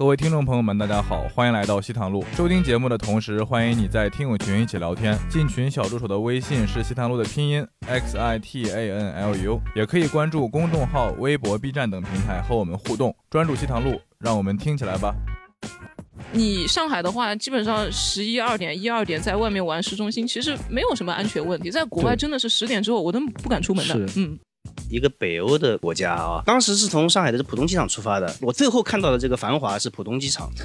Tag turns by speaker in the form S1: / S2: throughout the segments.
S1: 各位听众朋友们，大家好，欢迎来到西塘路。收听节目的同时，欢迎你在听友群一起聊天。进群小助手的微信是西塘路的拼音 x i t a n l u，也可以关注公众号、微博、B 站等平台和我们互动。专注西塘路，让我们听起来吧。
S2: 你上海的话，基本上十一二点、一二点在外面玩市中心，其实没有什么安全问题。在国外真的是十点之后，我都不敢出门的。嗯，
S3: 一个北欧的国家啊，当时是从上海的浦东机场出发的。我最后看到的这个繁华是浦东机场。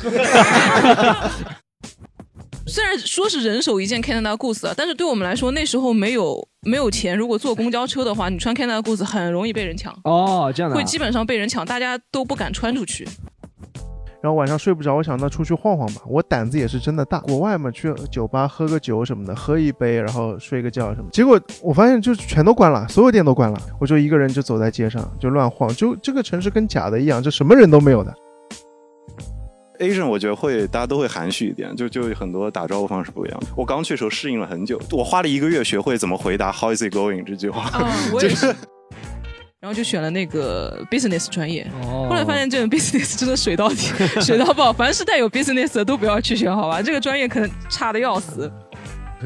S2: 虽然说是人手一件 Canada Goose 啊，但是对我们来说那时候没有没有钱。如果坐公交车的话，你穿 Canada Goose 很容易被人抢。
S4: 哦，这样的。
S2: 会基本上被人抢，大家都不敢穿出去。
S5: 然后晚上睡不着，我想那出去晃晃吧。我胆子也是真的大。国外嘛，去酒吧喝个酒什么的，喝一杯，然后睡个觉什么。结果我发现就全都关了，所有店都关了。我就一个人就走在街上，就乱晃。就这个城市跟假的一样，就什么人都没有的。
S6: Asian 我觉得会大家都会含蓄一点，就就很多打招呼方式不一样。我刚去的时候适应了很久，我花了一个月学会怎么回答 How is it going 这句话。
S2: 就是。然后就选了那个 business 专业，后来发现这种 business 真的水到底，水到爆。凡是带有 business 的都不要去选，好吧？这个专业可能差的要死。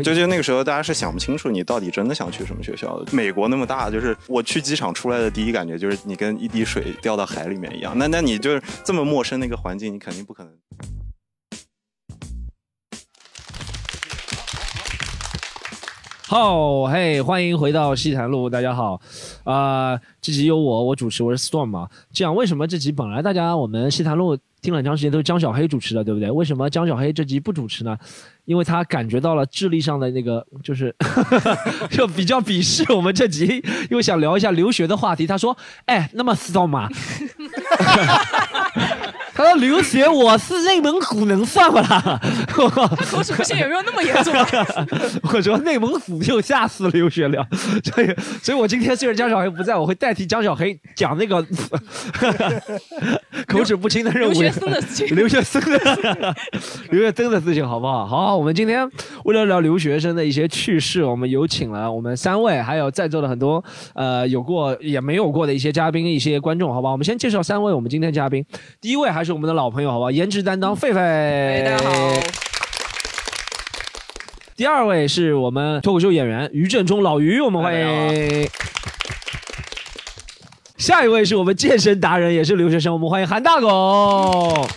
S6: 就就那个时候，大家是想不清楚你到底真的想去什么学校的。美国那么大，就是我去机场出来的第一感觉就是你跟一滴水掉到海里面一样。那那你就是这么陌生的一个环境，你肯定不可能。
S4: 好，嘿，欢迎回到西坛路，大家好，啊，这集由我我主持，我是 Storm 嘛。这样，为什么这集本来大家我们西坛路听了很长时间都是江小黑主持的，对不对？为什么江小黑这集不主持呢？因为他感觉到了智力上的那个，就是 就比较鄙视我们这集，因为想聊一下留学的话题。他说：“哎，那么 Storm 嘛。” 他说留学我是内蒙古能算不啦？
S2: 口齿不清有没有那么严重？
S4: 我说内蒙古就吓死留学了，所以所以我今天虽然江小黑不在，我会代替江小黑讲那个 口齿不清的任务。
S2: 留学生的事情，
S4: 留学生的留学生的事情，好不好？好，我们今天为了聊留学生的一些趣事，我们有请了我们三位，还有在座的很多呃有过也没有过的一些嘉宾、一些观众，好吧？我们先介绍三位我们今天嘉宾，第一位还是。是我们的老朋友，好吧？颜值担当，狒狒。
S2: 大家好。
S4: 第二位是我们脱口秀演员于振中，老于，我们欢迎。下一位是我们健身达人，也是留学生，我们欢迎韩大狗。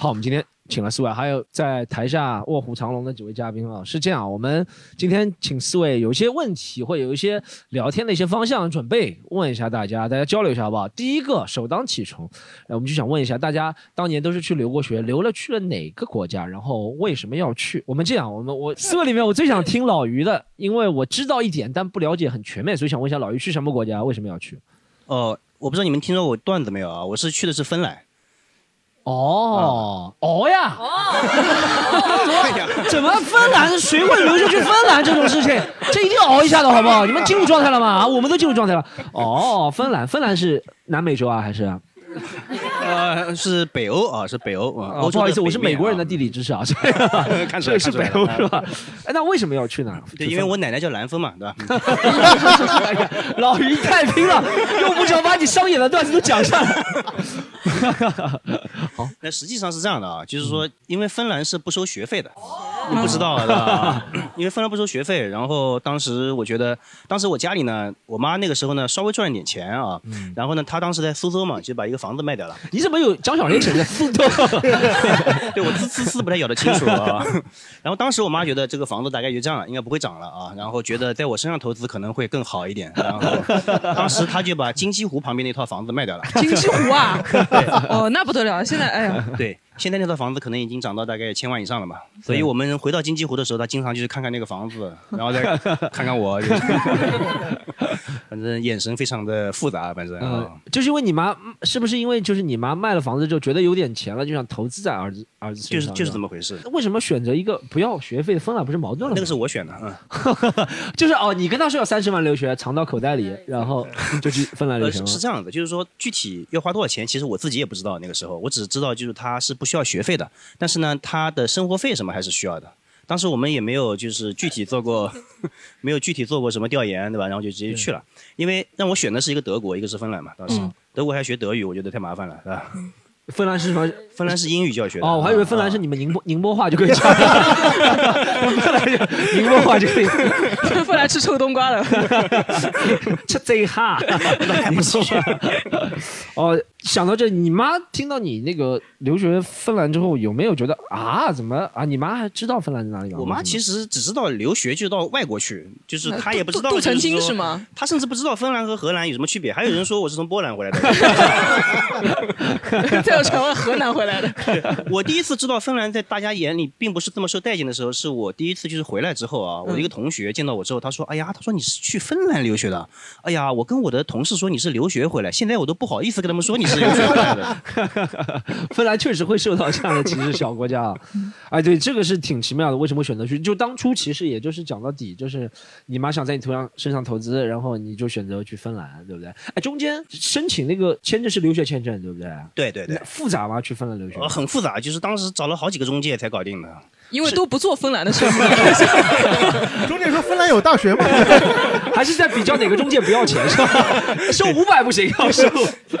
S4: 好，我们今天。请了四位，还有在台下卧虎藏龙的几位嘉宾啊，是这样，我们今天请四位有一些问题，会有一些聊天的一些方向准备问一下大家，大家交流一下好不好？第一个首当其冲，我们就想问一下大家，当年都是去留过学，留了去了哪个国家，然后为什么要去？我们这样，我们我四位里面我最想听老于的，因为我知道一点，但不了解很全面，所以想问一下老于去什么国家，为什么要去？
S3: 哦，我不知道你们听说过段子没有啊？我是去的是芬兰。
S4: 哦哦呀！怎么 芬兰谁会留学去芬兰这种事情？这一定要熬一下的好不好？你们进入状态了吗？啊，我们都进入状态了。哦，芬兰，芬兰是南美洲啊，还是？
S3: 呃，是北欧啊，是北欧啊。
S4: 不好意思，我是美国人的地理知识啊，
S3: 看出来
S4: 是北欧是吧？哎，那为什么要去呢？
S3: 对，因为我奶奶叫兰芬嘛，对吧？
S4: 老于太拼了，用不着把你商演的段子都讲上。
S3: 好，那实际上是这样的啊，就是说，因为芬兰是不收学费的，你不知道对吧？因为芬兰不收学费，然后当时我觉得，当时我家里呢，我妈那个时候呢稍微赚了点钱啊，然后呢，她当时在苏州嘛，就把一个房子卖掉了。
S4: 你怎么有张小黑城在苏州？
S3: 对我字字字不太咬得清楚啊。然后当时我妈觉得这个房子大概就这样了，应该不会涨了啊，然后觉得在我身上投资可能会更好一点，然后当时她就把金鸡湖旁边那套房子卖掉了。
S2: 金鸡湖啊？哦，那不得了！现在，哎呀，
S3: 对，现在那套房子可能已经涨到大概千万以上了嘛。所以我们回到金鸡湖的时候，他经常就是看看那个房子，然后再看看我，反正眼神非常的复杂。反正，嗯
S4: 就是因为你妈，是不是因为就是你妈卖了房子之后觉得有点钱了，就想投资在儿子儿子身
S3: 上？就是就是这么回事。
S4: 为什么选择一个不要学费的芬兰，不是矛盾了？
S3: 那个是我选的，嗯，
S4: 就是哦，你跟他说要三十万留学，藏到口袋里，然后就去芬兰留学
S3: 是这样的，就是说具体要花多少钱，其实我自己也不知道。那个时候，我只知道就是他是不需要学费的，但是呢，他的生活费什么还是需要的。当时我们也没有就是具体做过，没有具体做过什么调研，对吧？然后就直接去了，因为让我选的是一个德国，一个是芬兰嘛。当时德国还学德语，我觉得太麻烦了，是吧？
S4: 芬兰是什么？
S3: 芬兰是英语教学的。
S4: 哦，我还以为芬兰是你们宁波宁波话就可以讲。芬兰宁波话就可以。
S2: 芬兰吃臭冬瓜了。
S4: 吃贼哈，那还不错。哦，想到这，你妈听到你那个留学芬兰之后，有没有觉得啊，怎么啊？你妈还知道芬兰在哪里吗？
S3: 我妈其实只知道留学就到外国去，就是她也不知道。
S2: 杜成清是吗？
S3: 她甚至不知道芬兰和荷兰有什么区别。还有人说我是从波兰 回来的。
S2: 再有从河南回来的。
S3: 我第一次知道芬兰在大家眼里并不是这么受待见的时候，是我第一次就是回来之后啊，我的一个同学见到我之后，他说：“哎呀，他说你是去芬兰留学的。”哎呀，我跟我的同事说你是留学回来，现在我都不好意思跟他们说你是留学回来的。
S4: 芬兰确实会受到这样的歧视，小国家啊。哎，对，这个是挺奇妙的。为什么选择去？就当初其实也就是讲到底，就是你妈想在你头上身上投资，然后你就选择去芬兰，对不对？哎，中间申请那个签证是留学签证，对不对？
S3: 对对对，
S4: 复杂吗？去芬兰留学？
S3: 很复杂，就是当时找了好几个中介才搞定的。
S2: 因为都不做芬兰的事
S5: 中介说芬兰有大学吗？
S4: 还是在比较哪个中介不要钱是吧？收五百不行，要收。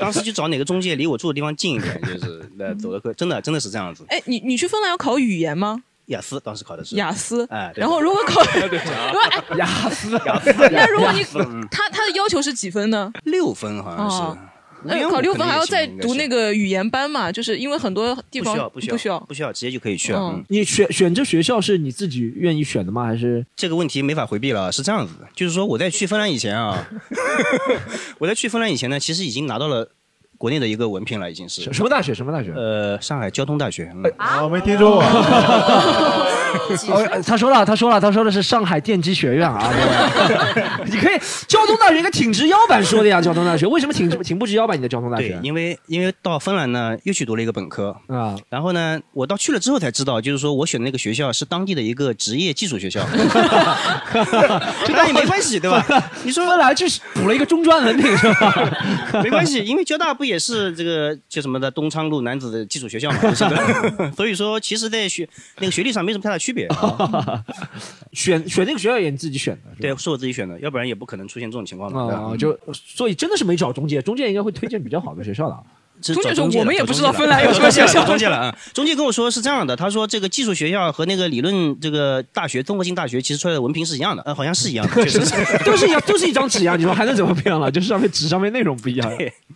S3: 当时就找哪个中介离我住的地方近一点，就是那走的课，真的真的是这样子。
S2: 哎，你你去芬兰要考语言吗？
S3: 雅思当时考的是
S2: 雅思，
S3: 哎，
S2: 然后如果考，
S3: 如
S2: 果
S4: 雅思，
S3: 雅思，
S2: 那如果你他他的要求是几分呢？
S3: 六分好像是。
S2: 那考六分还要再读那个语言班嘛？就是因为很多地方
S3: 不需要，不需要，不需要，直接就可以去了。
S4: 你选选这学校是你自己愿意选的吗？还是
S3: 这个问题没法回避了？是这样子的，就是说我在去芬兰以前啊，我在去芬兰以前呢，其实已经拿到了。国内的一个文凭了，已经是
S4: 什么大学？什么大学？
S3: 呃，上海交通大学。
S5: 啊，我没听说过。
S4: 他说了，他说了，他说的是上海电机学院啊。你可以，交通大学应该挺直腰板说的呀。交通大学为什么挺挺不直腰板？你的交通大学？
S3: 对，因为因为到芬兰呢，又去读了一个本科啊。然后呢，我到去了之后才知道，就是说我选的那个学校是当地的一个职业技术学校。就那也没关系，对吧？你说
S4: 芬兰就是补了一个中专文凭是吧？
S3: 没关系，因为交大不也。是这个叫什么的东昌路男子的基础学校嘛，所以说其实，在学那个学历上没什么太大区别。
S4: 选选那个学校也你自己选的，
S3: 对，是我自己选的，要不然也不可能出现这种情况嘛。
S4: 啊，就所以真的是没找中介，中介应该会推荐比较好的学校的。
S2: 中介说我们也不知道芬兰有什么学校。
S3: 中介了啊，中介跟我说是这样的，他说这个技术学校和那个理论这个大学综合性大学其实出来的文凭是一样的，呃，好像是一样的，确实是
S4: 都是一样，都是一张纸呀，你说还能怎么变了？就是上面纸上面内容不一样。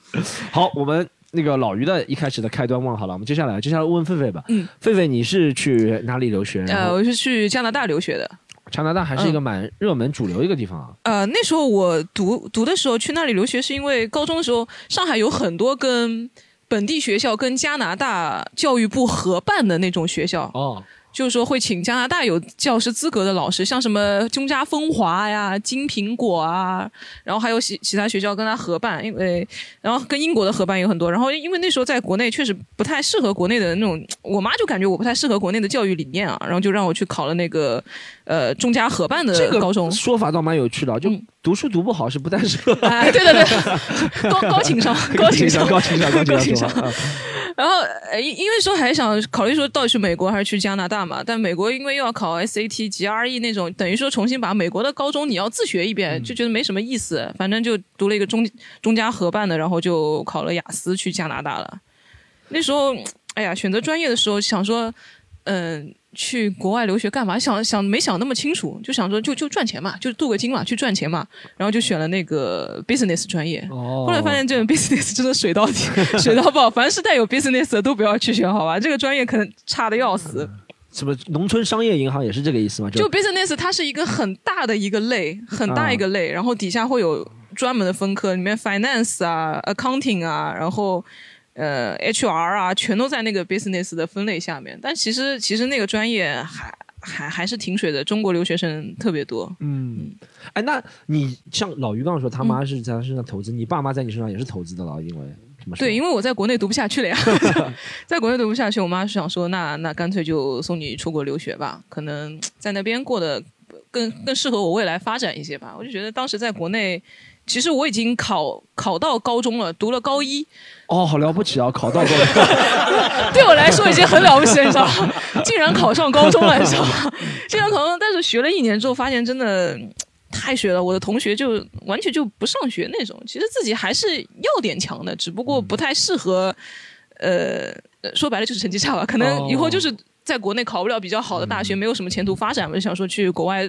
S4: 好，我们那个老于的一开始的开端问好了，我们接下来接下来问狒狒吧。嗯，狒狒你是去哪里留学？
S2: 呃，我是去加拿大留学的。
S4: 加拿大还是一个蛮热门、主流一个地方啊。
S2: 呃，那时候我读读的时候去那里留学，是因为高中的时候上海有很多跟本地学校跟加拿大教育部合办的那种学校。哦。就是说会请加拿大有教师资格的老师，像什么中加风华呀、金苹果啊，然后还有其其他学校跟他合办，因为然后跟英国的合办有很多。然后因为那时候在国内确实不太适合国内的那种，我妈就感觉我不太适合国内的教育理念啊，然后就让我去考了那个呃中加合办的高中。
S4: 说法倒蛮有趣的，就读书读不好是不太适合。
S2: 哎，对对对，高 高情商，高情商，
S4: 高情商，高情商。
S2: 然后，因因为说还想考虑说到底去美国还是去加拿大嘛？但美国因为又要考 SAT、GRE 那种，等于说重新把美国的高中你要自学一遍，就觉得没什么意思。反正就读了一个中中加合办的，然后就考了雅思去加拿大了。那时候，哎呀，选择专业的时候想说，嗯。去国外留学干嘛？想想没想那么清楚，就想说就就赚钱嘛，就镀个金嘛，去赚钱嘛。然后就选了那个 business 专业。哦后来发现这个 business 真的水到底，水到爆。凡是带有 business 的都不要去选，好吧？这个专业可能差的要死。
S4: 什么农村商业银行也是这个意思吗？
S2: 就 business 它是一个很大的一个类，很大一个类，然后底下会有专门的分科，里面 finance 啊，accounting 啊，然后。呃，HR 啊，全都在那个 business 的分类下面。但其实，其实那个专业还还还是挺水的，中国留学生特别多。
S4: 嗯，哎，那你像老于刚刚说，他妈是在他身上投资，你爸妈在你身上也是投资的了，因为什么？
S2: 对，因为我在国内读不下去了呀，在国内读不下去，我妈是想说，那那干脆就送你出国留学吧，可能在那边过得更更适合我未来发展一些吧。我就觉得当时在国内。其实我已经考考到高中了，读了高一。
S4: 哦，好了不起啊，考到高中，
S2: 对我来说已经很了不起了，你知道吗？竟然考上高中了，你知道吗？竟然考上，但是学了一年之后，发现真的太学了。我的同学就完全就不上学那种，其实自己还是要点强的，只不过不太适合。呃，呃说白了就是成绩差吧，可能以后就是在国内考不了比较好的大学，没有什么前途发展，我就想说去国外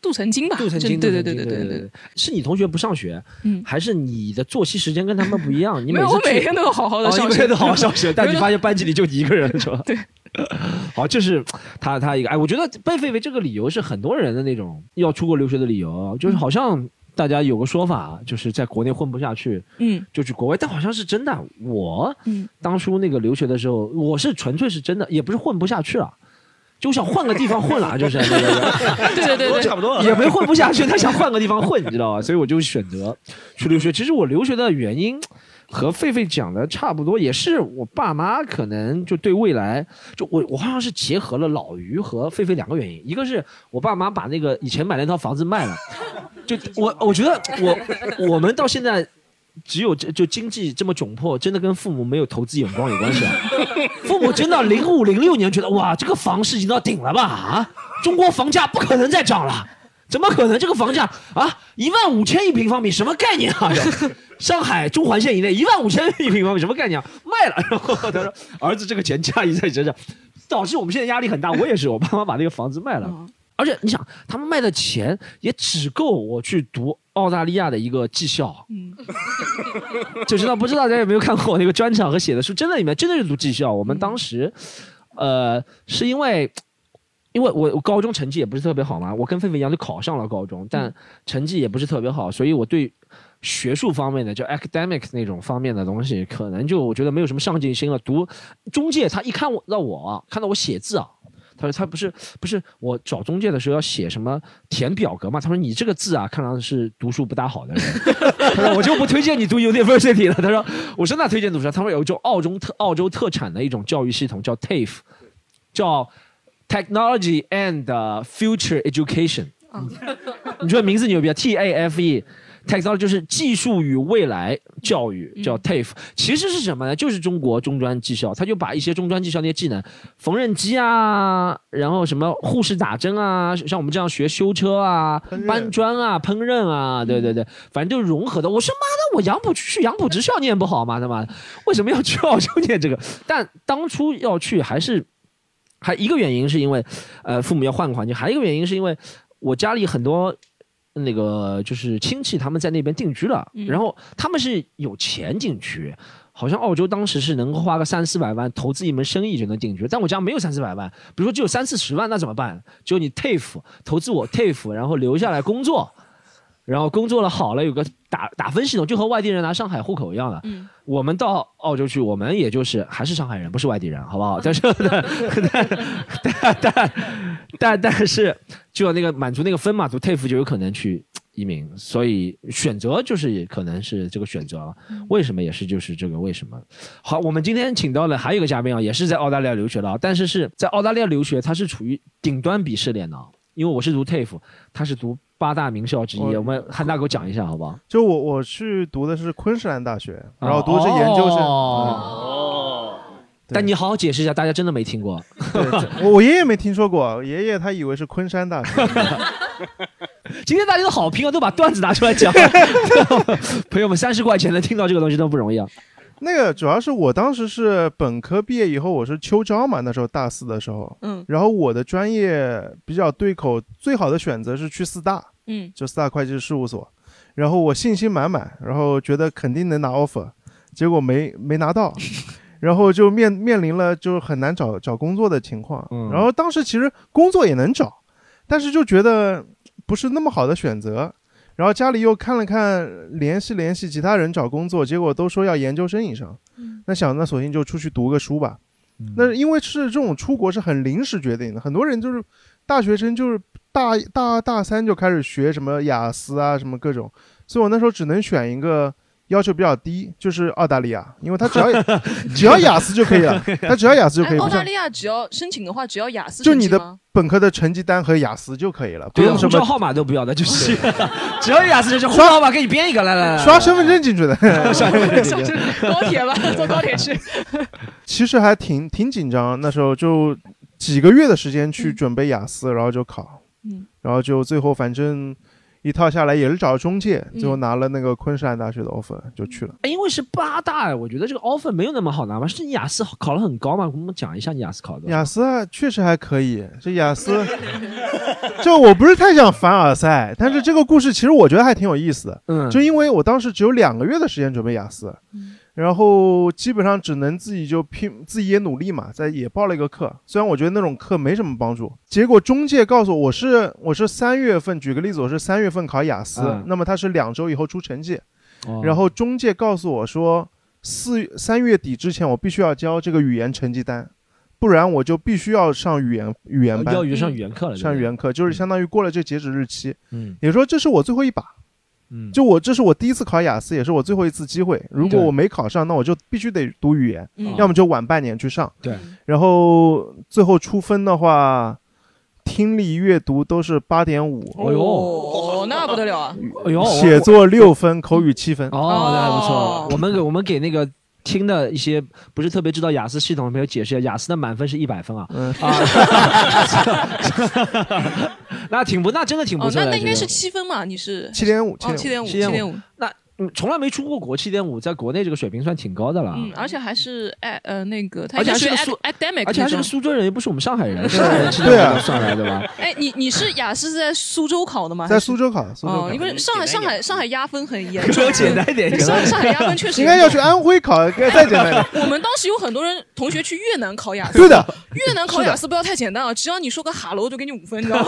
S2: 镀层金吧。
S4: 镀层金，
S2: 对对对对对
S4: 对对，是你同学不上学，
S2: 嗯
S4: 还是你的作息时间跟他们不一样？你
S2: 没有，
S4: 次
S2: 我每天都有好好的
S4: 哦，
S2: 上学，
S4: 你每天都好好上学，但你发现班级里就你一个人是吧？
S2: 对。
S4: 好，这是他他一个哎，我觉得被废为这个理由是很多人的那种要出国留学的理由，就是好像大家有个说法，就是在国内混不下去，
S2: 嗯
S4: 就去国外，但好像是真的。我
S2: 嗯
S4: 当初那个留学的时候，我是纯粹是真的，也不是混不下去了，就想换个地方混了，就是。
S2: 对对对对，
S3: 差不多了。
S4: 也没混不下去，他想换个地方混，你知道吧？所以我就选择去留学。其实我留学的原因和狒狒讲的差不多，也是我爸妈可能就对未来，就我我好像是结合了老于和狒狒两个原因，一个是我爸妈把那个以前买那套房子卖了，就我我觉得我我们到现在。只有这就经济这么窘迫，真的跟父母没有投资眼光有关系啊。父母真的零五零六年觉得哇，这个房市已经到顶了吧啊，中国房价不可能再涨了。怎么可能？这个房价啊，一万五千一平方米，什么概念啊？上海中环线以内一万五千一平方米，什么概念啊？卖了。然后他说，儿子这个钱家里在身上，导致我们现在压力很大。我也是，我爸妈把那个房子卖了。
S2: 嗯
S4: 而且你想，他们卖的钱也只够我去读澳大利亚的一个技校。
S2: 嗯
S4: 就知道不知道大家有没有看过我那个专场和写的书？真的里面真的是读技校。我们当时，呃，是因为。因为我我高中成绩也不是特别好嘛，我跟狒狒一样就考上了高中，但成绩也不是特别好，所以我对学术方面的就 academic 那种方面的东西，可能就我觉得没有什么上进心了。读中介，他一看我到我看到我写字啊，他说他不是不是我找中介的时候要写什么填表格嘛，他说你这个字啊，看上去是读书不大好的人，他说我就不推荐你读 university 了。他说我说那推荐读啥？他说有一种澳洲特澳洲特产的一种教育系统叫 TAFE，叫 Technology and Future Education。你觉得名字牛逼啊？T A F E。Technology 就是技术与未来教育，叫 TAFE。其实是什么呢？就是中国中专技校，他就把一些中专技校那些技能，缝纫机啊，然后什么护士打针啊，像我们这样学修车啊搬砖啊、烹饪啊，对对对，反正就融合的。我说妈的，我杨浦去杨浦职校念不好吗？他妈的，为什么要去澳洲念这个？但当初要去还是还一个原因是因为，呃，父母要换个环境，还有一个原因是因为我家里很多那个就是亲戚他们在那边定居了，
S2: 嗯
S4: 然后他们是有钱定居。好像澳洲当时是能花个三四百万投资一门生意就能定居，但我家没有三四百万，比如说只有三四十万，那怎么办？只有你 TAFE 投资我 TAFE，然后留下来工作，然后工作了好了有个打打分系统，就和外地人拿上海户口一样的。
S2: 嗯
S4: 我们到澳洲去，我们也就是还是上海人，不是外地人，好不好？但是但但但但但是就要那个满足那个分嘛，读 TAFE 就有可能去移民，所以选择就是可能是这个选择了。为什么也是就是这个为什么？好，我们今天请到了还有一个嘉宾啊，也是在澳大利亚留学的啊，但是是在澳大利亚留学，他是处于顶端鄙视链的啊，因为我是读 TAFE，他是读八大名校之一。
S5: 我
S4: 我们汉大给我讲一下好不好？
S5: 就我我去读的是昆士兰大学，然后读的是研究生。
S4: 哦
S5: 对
S4: 但你好好解释一下，大家真的没听过。
S5: 我我爷爷没听说过，我爷爷他以为是昆山大学。
S4: 今天大家都好拼啊，都把段子拿出来讲。朋友们，三十块钱能听到这个东西都不容易啊。
S5: 那个主要是我当时是本科毕业以后，我是秋招嘛，那时候大四的时候，
S2: 嗯。
S5: 然后我的专业比较对口，最好的选择是去四大，
S2: 嗯。
S5: 就四大会计师事务所，然后我信心满满，然后觉得肯定能拿 offer，结果没没拿到，然后就面面临了就是很难找找工作的情况，
S4: 嗯。
S5: 然后当时其实工作也能找，但是就觉得不是那么好的选择。然后家里又看了看，联系联系其他人找工作，结果都说要研究生以上。那想那索性就出去读个书吧。那因为是这种出国是很临时决定的，很多人就是大学生就是大大大三就开始学什么雅思啊什么各种，所以我那时候只能选一个要求比较低，就是澳大利亚，因为他只要 只要雅思就可以了，他只要雅思就可
S2: 哎，
S5: 以，
S2: 澳大利亚只要申请的话，只要雅思
S5: 就你的本科的成绩单和雅思就可以了，不用什么
S4: 号码都不要的，就是 只要有雅思就行。刷号码给你编一个，来来来，
S5: 刷身份证进去的。
S4: 刷身份证
S2: 上高铁吧，坐高铁去。
S5: 其实还挺挺紧张，那时候就几个月的时间去
S2: 嗯
S5: 准备雅思，然后就考，
S2: 嗯
S5: 然后就最后反正一套下来也是找中介，
S2: 嗯
S5: 最后拿了那个昆士兰大学的 offer 就去了。
S4: 哎因为是八大，我觉得这个 offer 没有那么好拿吧。是你雅思考得很高吗？给我们讲一下你雅思考的。
S5: 雅思啊，确实还可以。这雅思，就我不是太想凡尔赛，但是这个故事其实我觉得还挺有意思的。
S4: 嗯，
S5: 就因为我当时只有两个月的时间准备雅思，然后基本上只能自己就拼，自己也努力嘛，在也报了一个课。虽然我觉得那种课没什么帮助，结果中介告诉我，我是我是三月份，举个例子，我是三月份考雅思，
S4: 嗯
S5: 那么他是两周以后出成绩，
S4: 哦
S5: 然后中介告诉我说，四三月底之前我必须要交这个语言成绩单，不然我就必须要上语言语言班
S4: 上语言课了，
S5: 上语言课，就是相当于过了这截止日期。
S4: 嗯
S5: 也说这是我最后一把，
S4: 嗯，
S5: 就我这是我第一次考雅思，也是我最后一次机会。如果我没考上，那我就必须得读语言，
S2: 嗯
S5: 要么就晚半年去上。
S4: 对，
S5: 然后最后出分的话，听力、阅读都是八点五，
S4: 哎呦
S2: 哦，那不得了啊！
S4: 哎呦，
S5: 写作六分，口语七分。
S4: 哦，那还不错
S2: 哦。
S4: 我们给我们给那个听的一些不是特别知道雅思系统的朋友解释一下，雅思的满分是一百分啊。
S5: 嗯，
S4: 啊，那挺不，那真的挺不
S2: 哦，
S4: 错的。
S2: 那那应该是七分嘛？你是
S5: 七点五，
S2: 哦，七点五
S4: ，7.5
S2: 七点五，
S4: 那嗯从来没出过国，七点五，在国内这个水平算挺高的了。
S2: 嗯，而且还是哎呃那个，他
S4: 而且还是苏
S2: academic，
S4: 而且还是个苏州人，又不是我们上海人，
S5: 对啊
S4: 算来的吧？
S2: 哎，你你是雅思是在苏州考的吗？
S5: 在苏州考，苏州
S2: 因，为上海上海上海压分很严
S4: 给
S2: 重
S4: 我，简单一点，
S2: 上 上海压分确实
S5: 应该要。去安徽考，该再简单点。
S2: 我们当时有很多人同学去越南考雅思，
S5: 对的，
S2: 越南考雅思不要太简单啊，只要你说个哈喽就给你五分，你知道吗？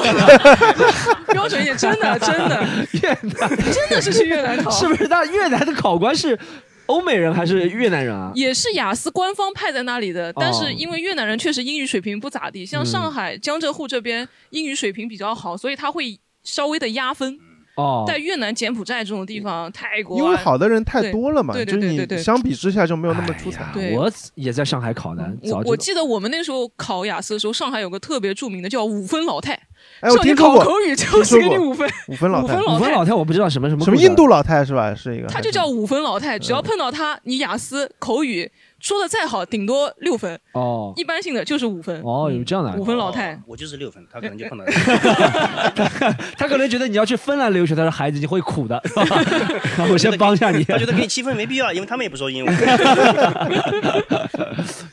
S2: 标准一点，真的真的
S4: 越南
S2: 真的是去越南考，
S4: 是不是？那越南的考官是欧美人还是越南人啊？
S2: 也是雅思官方派在那里的，但
S4: 哦
S2: 是因为越南人确实英语水平不咋地，像
S4: 嗯
S2: 上海、江浙沪这边英语水平比较好，所以他会稍微的压分。
S4: 哦，
S2: 在越南、柬埔寨这种地方，泰国啊，
S5: 因为好的人太多了嘛，
S2: 对
S5: 就是你
S2: 对对对对
S5: 相比之下就没有那么出彩。
S2: 对
S4: 我也在上海考的，
S2: 我我记得我们那时候考雅思的时候，上海有个特别著名的叫五分老太，
S5: 哎，我
S2: 叫你
S5: 听说过
S2: 考口语就是给你五分，
S5: 五分老太
S2: 五分，老太
S4: 我不知道什么什么
S5: 什么印度老太是吧？是一个，
S2: 他就叫五分老太，只要碰到他，你雅思口语说的再好，顶多六分，
S4: 哦
S2: 一般性的就是五分。
S4: 哦，有这样的
S2: 五，分老太，
S3: 我就是六分，他可能就碰到。
S4: 他可能觉得你要去芬兰留学，他说孩子你会苦的，是吧然后我先帮一下你，
S3: 他觉得给你七分没必要，因为他们也不说英文。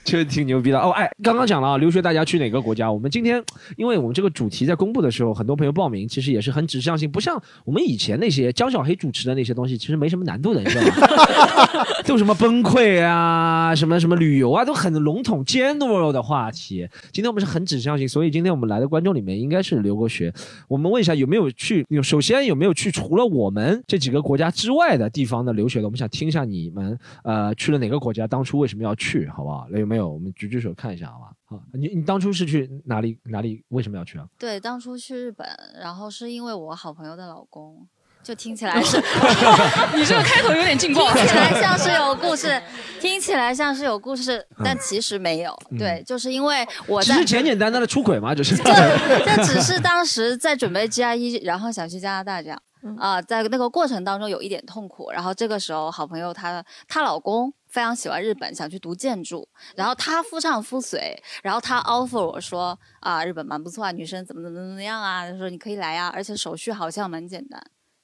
S4: 确实挺牛逼的哦。哎，刚刚讲了啊，留学大家去哪个国家？我们今天，因为我们这个主题在公布的时候，很多朋友报名，其实也是很指向性，不像我们以前那些江小黑主持的那些东西，其实没什么难度的，你知道吗？都什么崩溃啊，什么什么旅游啊，都很笼统 general 的话题。今天我们是很指向性，所以今天我们来的观众里面应该是留过学。我们问一下有没有去，有首先有没有去除了我们这几个国家之外的地方的留学的？我们想听一下你们呃去了哪个国家，当初为什么要去，好不好？有没有？我们举举手看一下，好吧？好，你你当初是去哪里哪里？为什么要去啊？
S7: 对，当初去日本，然后是因为我好朋友的老公，就听起来是
S2: 你这个开头有点劲爆
S7: 听。起来像是有故事，听起来像是有故事，但其实没有。对，就是因为我在
S4: 只是简简单单的出轨嘛，就是。
S7: 这这只是当时在准备 GRE，然后想去加拿大这样啊、在那个过程当中有一点痛苦。然后这个时候，好朋友她她老公非常喜欢日本，想去读建筑，然后她夫唱妇随，然后她 offer 我说啊，日本蛮不错啊，女生怎么怎么怎么样啊，他说你可以来啊，而且手续好像蛮简单。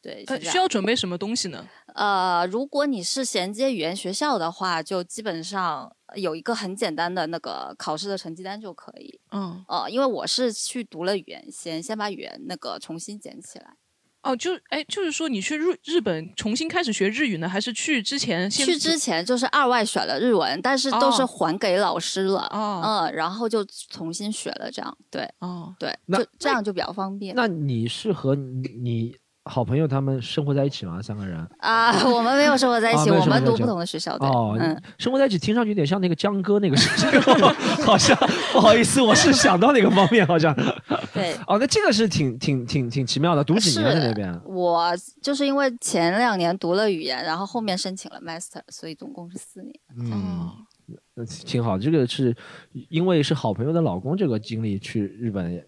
S7: 对，
S2: 呃，需要准备什么东西呢？
S7: 呃，如果你是衔接语言学校的话，就基本上有一个很简单的那个考试的成绩单就可以。
S2: 嗯，
S7: 呃，因为我是去读了语言先，先把语言那个重新捡起来。
S2: 哦，就哎，就是说你去日日本重新开始学日语呢，还是去之前先
S7: 去之前就是二外选了日文，但是都是
S2: 哦
S7: 还给老师了。
S2: 哦
S7: 嗯，然后就重新学了，这样对
S2: 哦，
S7: 对，
S4: 那
S7: 就这样就比较方便。
S4: 那你是和你你好朋友他们生活在一起吗？三个人？
S7: 啊，我们没有生活在一
S4: 啊
S7: 起，我们读不同的学校。对，
S4: 哦，
S7: 嗯，
S4: 生活在一起听上去有点像那个江哥那个事情，好像不 好意思，我是想到那个方面，好像。
S7: 对。
S4: 哦，那这个是挺挺挺挺奇妙的，读几年在那边？
S7: 我就是因为前两年读了语言，然后后面申请了 master，所以总共是四年。
S4: 嗯，那挺好。这个是因为是好朋友的老公，这个经历去日本也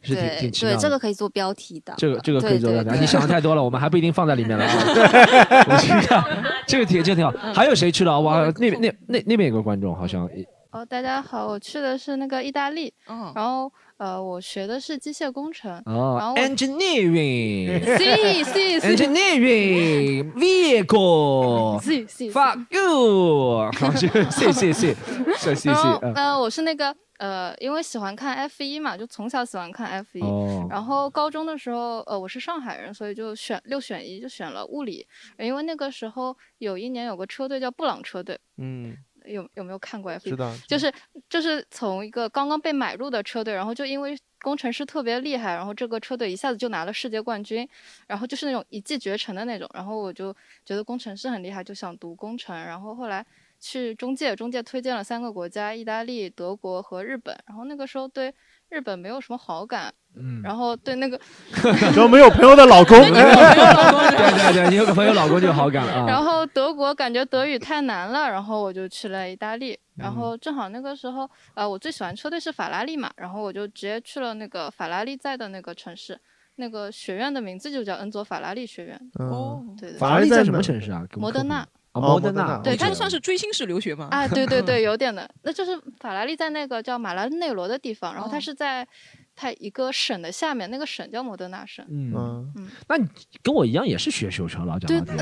S4: 是挺
S7: 对对，
S4: 挺奇妙的。
S7: 这个可以做标题的。
S4: 这个这个可以做到的，
S7: 对对对
S4: 你想的太多了，我们还不一定放在里面了啊。我去看，这个挺这个挺好。还有谁去了？哇，那边那那那边有个观众好像
S8: 哦，大家好，我去的是那个意大利，
S2: 嗯，
S8: 然后呃，我学的是机械工程，然
S4: 哦
S8: 后
S4: ，engineering。
S8: C C C
S4: Engineering vehicle。
S8: C
S4: C，Fuck you！好，谢谢谢谢谢谢谢
S8: 然后
S4: 嗯
S8: 呃，我是那个呃，因为喜欢看 F 一嘛，就从小喜欢看 F 一。
S4: 哦，
S8: 然后高中的时候，呃，我是上海人，所以就选六选一，就选了物理。因为那个时候有一年有个车队叫布朗车队，
S5: 嗯，
S8: 有有没有看过 F 一？
S5: 知道，
S8: 就是就是从一个刚刚被买入的车队，然后就因为工程师特别厉害，然后这个车队一下子就拿了世界冠军，然后就是那种一骑绝尘的那种，然后我就觉得工程师很厉害，就想读工程，然后后来去中介，中介推荐了三个国家，意大利、德国和日本，然后那个时候对日本没有什么好感，
S4: 嗯，
S8: 然后对那个
S5: 只要没有朋友的老公
S4: 对对对，你有个朋友老公就有好感了啊。
S8: 然后德国感觉德语太难了，然后我就去了意大利。然后正好那个时候，呃，我最喜欢车队是法拉利嘛，然后我就直接去了那个法拉利在的那个城市，那个学院的名字就叫恩佐法拉利学院。
S2: 哦
S5: 嗯，，
S8: 对对
S4: 法拉利在什么城市啊？
S8: 摩德纳。
S4: 摩德纳。
S8: 对它
S2: 它算是追星式留学吗？
S8: 啊，对对对，有点的，那就是法拉利在那个叫马拉内罗的地方，然后它
S2: 哦
S8: 是在它一个省的下面，那个省叫摩德纳省。
S4: 嗯，
S5: 嗯，
S4: 那你跟我一样也是学修车老，讲
S8: 对
S4: 到底。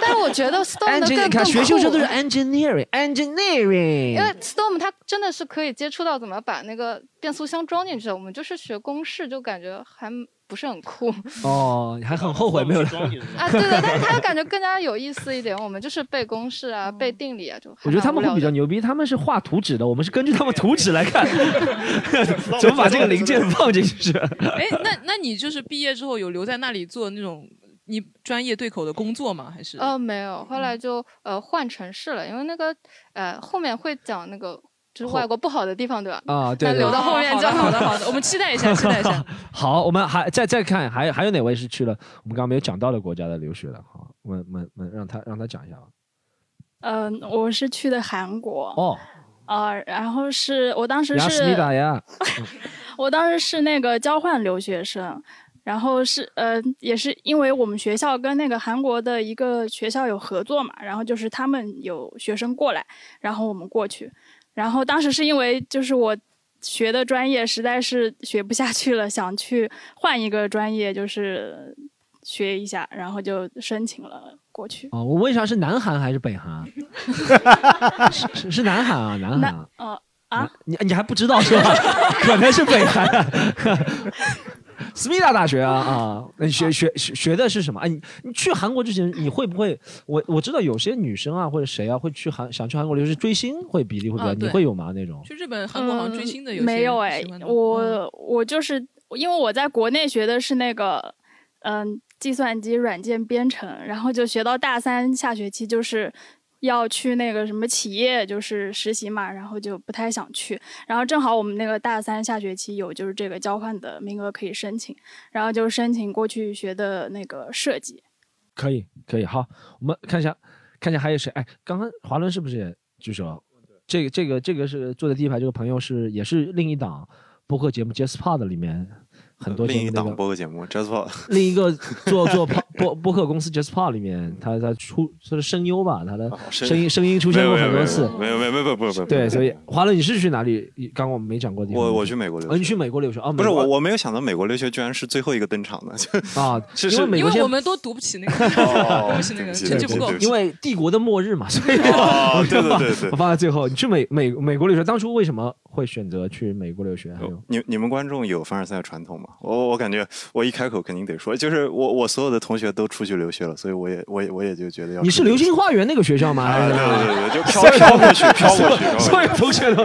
S8: 但是 我觉得 Storm 的更
S4: 你看
S8: 更酷
S4: 学修车都是 engineering，engineering。
S8: 因为 Storm 它真的是可以接触到怎么把那个变速箱装进去的，我们就是学公式，就感觉还不是很酷
S4: 哦，你还很后悔没有？
S3: 装 进去
S8: 啊。对对，但是它感觉更加有意思一点。我们就是背公式啊，背定理啊，就
S4: 我觉得他们会比较牛逼，他们是画图纸的，我们是根据他们图纸来看，怎么把这个零件放进去。
S2: 哎，那那你就是毕业之后有留在那里做那种你专业对口的工作吗？还是？
S8: 呃，没有，后
S4: 嗯
S8: 来就呃换城市了，因为那个呃后面会讲那个就是外国不好的地方，对吧？
S4: 啊，对
S8: 留到后面就
S2: 好的好的我们期待一下，期待一下。
S4: 好，我们还再再看，还还有哪位是去了我们刚刚没有讲到的国家的留学的？好，我们我们，让他让他讲一下吧。
S9: 嗯、我是去的韩国，
S4: 哦，
S9: 呃，然后是我当时是，我当时是那个交换留学生，然后是呃，也是因为我们学校跟那个韩国的一个学校有合作嘛，然后就是他们有学生过来，然后我们过去，然后当时是因为就是我学的专业实在是学不下去了，想去换一个专业，就是学一下，然后就申请了过去。
S4: 哦，我问一下是南韩还是北韩？是是是南韩啊，南韩啊。
S9: 呃啊，
S4: 你你还不知道是吧？可能是北韩。斯密达大学啊啊，那你学学学学的是什么？哎，你你去韩国之前，你会不会？我我知道有些女生啊或者谁啊会去韩想去韩国留学，追星会比例会比较，
S2: 啊
S4: 你会有吗？那种？
S2: 去日本、韩国好像追星的有
S9: 没有哎我我就是因为我在国内学的是那个嗯计算机软件编程，然后就学到大三下学期就是。要去那个什么企业就是实习嘛，然后就不太想去，然后正好我们那个大三下学期有就是这个交换的名额可以申请，然后就申请过去学的那个设计。
S4: 可以可以，好，我们看一下看一下还有谁？哎，刚刚华伦是不是也举手？这个这个这个是坐在第一排这个朋友是也是另一档播客节目 Jazz Pod 里面很多节
S6: 另一档
S4: 目那个
S6: 播客节目 Jazz Pop，
S4: 另一个做做播播播客公司 JustPod 里面，他他出他的声优吧，他的声音声音出现过很多次。
S6: 没有没有没有没有没有。
S4: 对，所以华伦，你是去哪里？刚刚我们没讲过的地方。
S6: 我我去美国留
S4: 学，你，去美国留学啊？
S6: 不是我我没有想到美国留学居然是最后一个登场的，
S4: 啊，
S6: 是是
S4: 因为美国现
S2: 因为我们都读不起那个，
S6: 哦
S2: 读不起那个成绩不够
S4: 因为帝国的末日嘛，所以
S6: 对对对
S4: 我放在最后。你去美美美国留学，当初为什么会选择去美国留学？还有
S6: 你你们观众有凡尔赛传统吗？我我感觉我一开口肯定得说，就是我我所有的同学都出去留学了，所以我也我也我也就觉得要。
S4: 你是流星花园那个学校吗？
S6: 对对对对，就 飘飘过去，飘过去，
S4: 所有。同学都，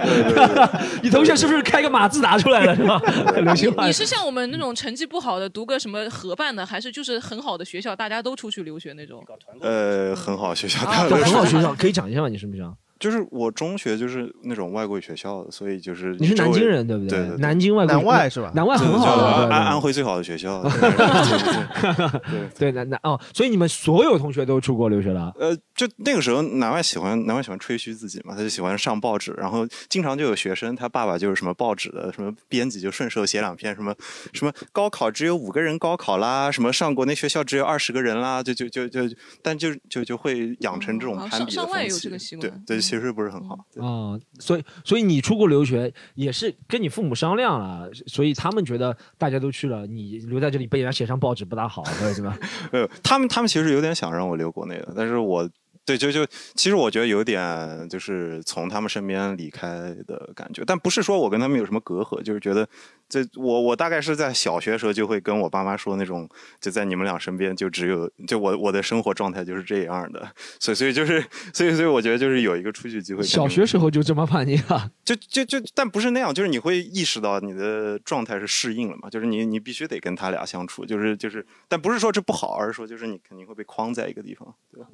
S4: 你同学是不是开个马自达出来了是吧？流星花园。
S2: 你是像我们那种成绩不好的，读个什么合办的，还是就是很好的学校，大家都出去留学那种？
S6: 呃，很好学校，
S4: 很好学校，可以讲一下吗？你是不是？
S6: 就是我中学就是那种外国语学校的，所以就是
S4: 你是南京人对不
S6: 对对对
S4: 南京外国
S5: 南外是吧
S4: 南外
S6: 对对对
S4: 很好的，对对
S6: 安安徽最好的学校。对对对对
S4: 对南南哦，所以你们所有同学都出国留学了？
S6: 呃，就那个时候，南外喜欢南外喜欢吹嘘自己嘛，他就喜欢上报纸，然后经常就有学生，他爸爸就是什么报纸的什么编辑，就顺手写两篇什么什么高考只有五个人高考啦，什么上国内学校只有二十个人啦，就就就就，但就就就会养成这种
S2: 哦
S6: 攀比的
S2: 上上外有
S6: 风气
S2: 这个习惯
S6: 对对，喜其实不是很好。
S4: 啊、所以所以你出国留学也是跟你父母商量了，所以他们觉得大家都去了，你留在这里被人家写上报纸不大好，对是吧？
S6: 呃，他们他们其实有点想让我留国内的，但是我对就就其实我觉得有点就是从他们身边离开的感觉，但不是说我跟他们有什么隔阂，就是觉得这我我大概是在小学时候就会跟我爸妈说那种，就在你们俩身边就只有就我我的生活状态就是这样的，所以所以就是所以所以我觉得就是有一个出去机会
S4: 小学时候就这么叛逆啊？
S6: 就就就，但不是那样，就是你会意识到你的状态是适应了嘛，就是你你必须得跟他俩相处，就是就是，但不是说这不好，而是说就是你肯定会被框在一个地方，对吧？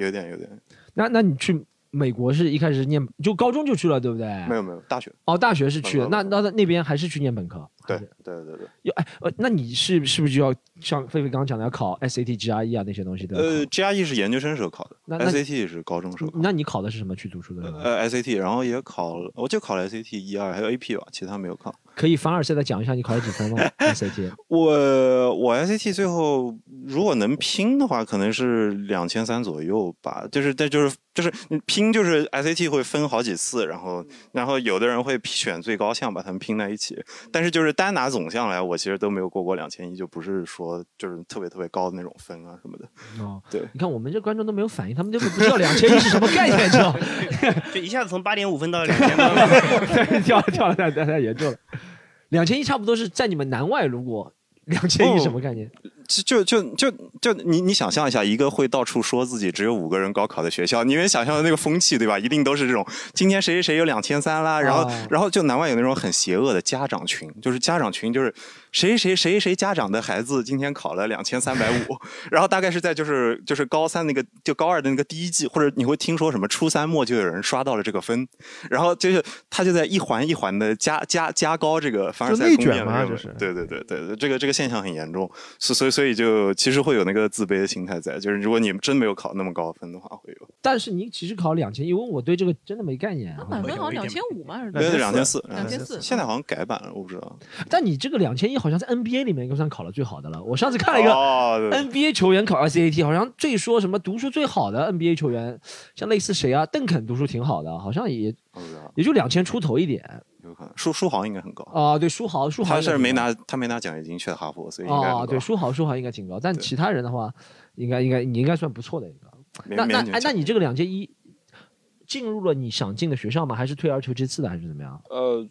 S6: 有点有点，
S4: 那那你去美国是一开始念就高中就去了，对不对？
S6: 没有没有，大学
S4: 哦，大学是去的，那那那边还是去念本科？
S6: 对对对对。
S4: 要哎呃，那你是是不是就要像菲菲刚刚讲的要考 SAT、GRE 啊那些东西的？
S6: 呃，GRE 是研究生时候考的
S4: 那那
S6: ，SAT 是高中时候考的。
S4: 那你考的是什么去读书的？
S6: 呃，SAT，然后也考了，我就考了 SAT 一二，还有 AP 吧，其他没有考。
S4: 可以凡尔赛的讲一下你考了几分吗？SAT
S6: 我我 SAT 最后如果能拼的话，可能是两千三左右吧。就是但就是就是你拼就是 SAT 会分好几次，然后然后有的人会选最高项把它们拼在一起。但是就是单拿总项来，我其实都没有过过两千一，就不是说就是特别特别高的那种分啊什么的。
S4: 哦，
S6: 对，
S4: 你看我们这观众都没有反应，他们就是不知道两千一是什么概念，知道吗？
S3: 就一下子从八点五分到两千
S4: 对，跳了跳了太太太严重了。两千一差不多是在你们南外，如果两千一什么概念？
S6: 就就就就你你想象一下，一个会到处说自己只有五个人高考的学校，你能想象的那个风气对吧？一定都是这种，今天谁谁谁有两千三啦，然后、
S4: 啊
S6: 然后就难怪有那种很邪恶的家长群，就是家长群就是谁谁谁谁家长的孩子今天考了两千三百五，然后大概是在就是就是高三那个就高二的那个第一季，或者你会听说什么初三末就有人刷到了这个分，然后就是他就在一环一环的加加加高这个凡尔赛宫殿
S5: 卷
S6: 的认为
S5: 嘛就是
S6: 对对对对对，这个这个现象很严重，所所以所以就其实会有那个自卑的心态在，就是如果你真没有考那么高分的话，会有。
S4: 但是你其实考两千，因为我对这个真的没概念。啊
S2: 满分好像两千五嘛，还是
S6: 对对，两千四，
S2: 两千四。
S6: 现在好像改版了，我不知道。
S4: 但你这个两千一好像在 NBA 里面应该算考了最好的了。我上次看了一个
S6: 哦
S4: NBA 球员考 SAT，好像最说什么读书最好的 NBA 球员，像类似谁啊，邓肯读书挺好的，好像也也就两千出头一点。
S6: 有可能书书豪应该很高
S4: 啊，对，书豪书豪
S6: 他是没拿他没拿奖学金去的哈佛，所以应该很
S4: 哦，对，书豪书豪应该挺高，但其他人的话，应该应该你应该算不错的一个。那那，哎那你这个两届一进入了你想进的学校吗？还是退而求其次的，还是怎么样？
S6: 呃，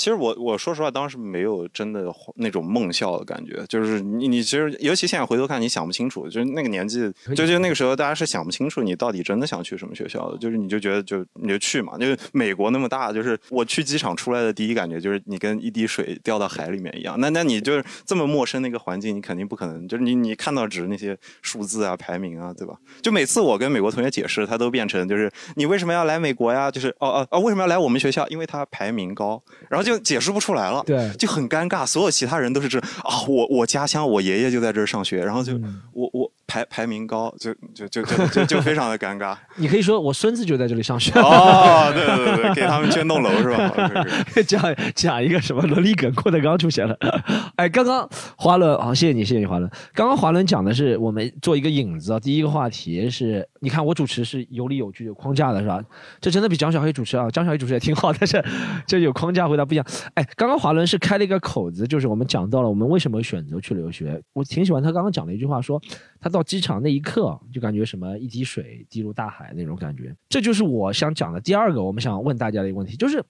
S6: 其实我我说实话，当时没有真的那种梦校的感觉，就是你你其实尤其现在回头看，你想不清楚，就是那个年纪，就就那个时候大家是想不清楚你到底真的想去什么学校的，就是你就觉得就你就去嘛，就是美国那么大，就是我去机场出来的第一感觉就是你跟一滴水掉到海里面一样，那那你就是这么陌生的一个环境，你肯定不可能，就是你你看到只是那些数字啊、排名啊，对吧？就每次我跟美国同学解释，他都变成就是你为什么要来美国呀？就是哦哦哦，为什么要来我们学校？因为它排名高，然后就解释不出来了，
S4: 对，
S6: 就很尴尬。所有其他人都是这啊，我我家乡，我爷爷就在这儿上学，然后就、
S4: 嗯
S6: 我我排排名高，就就就就就就非常的尴尬。
S4: 你可以说我孙子就在这里上学。
S6: 哦，对对对，给他们捐栋楼是吧？
S4: 讲讲一个什么伦理梗，郭德纲出现了。哎，刚刚华伦，好，谢谢你，谢谢你，华伦。刚刚华伦讲的是我们做一个引子啊，第一个话题是，你看我主持是有理有据、有框架的，是吧？这真的比张小黑主持啊，张小黑主持也挺好，但是这有框架回答不一样。哎，刚刚华伦是开了一个口子，就是我们讲到了我们为什么选择去留学。我挺喜欢他刚刚讲的一句话，说他到机场那一刻就感觉什么一滴水滴入大海那种感觉。这就是我想讲的第二个，我们想问大家的一个问题，就是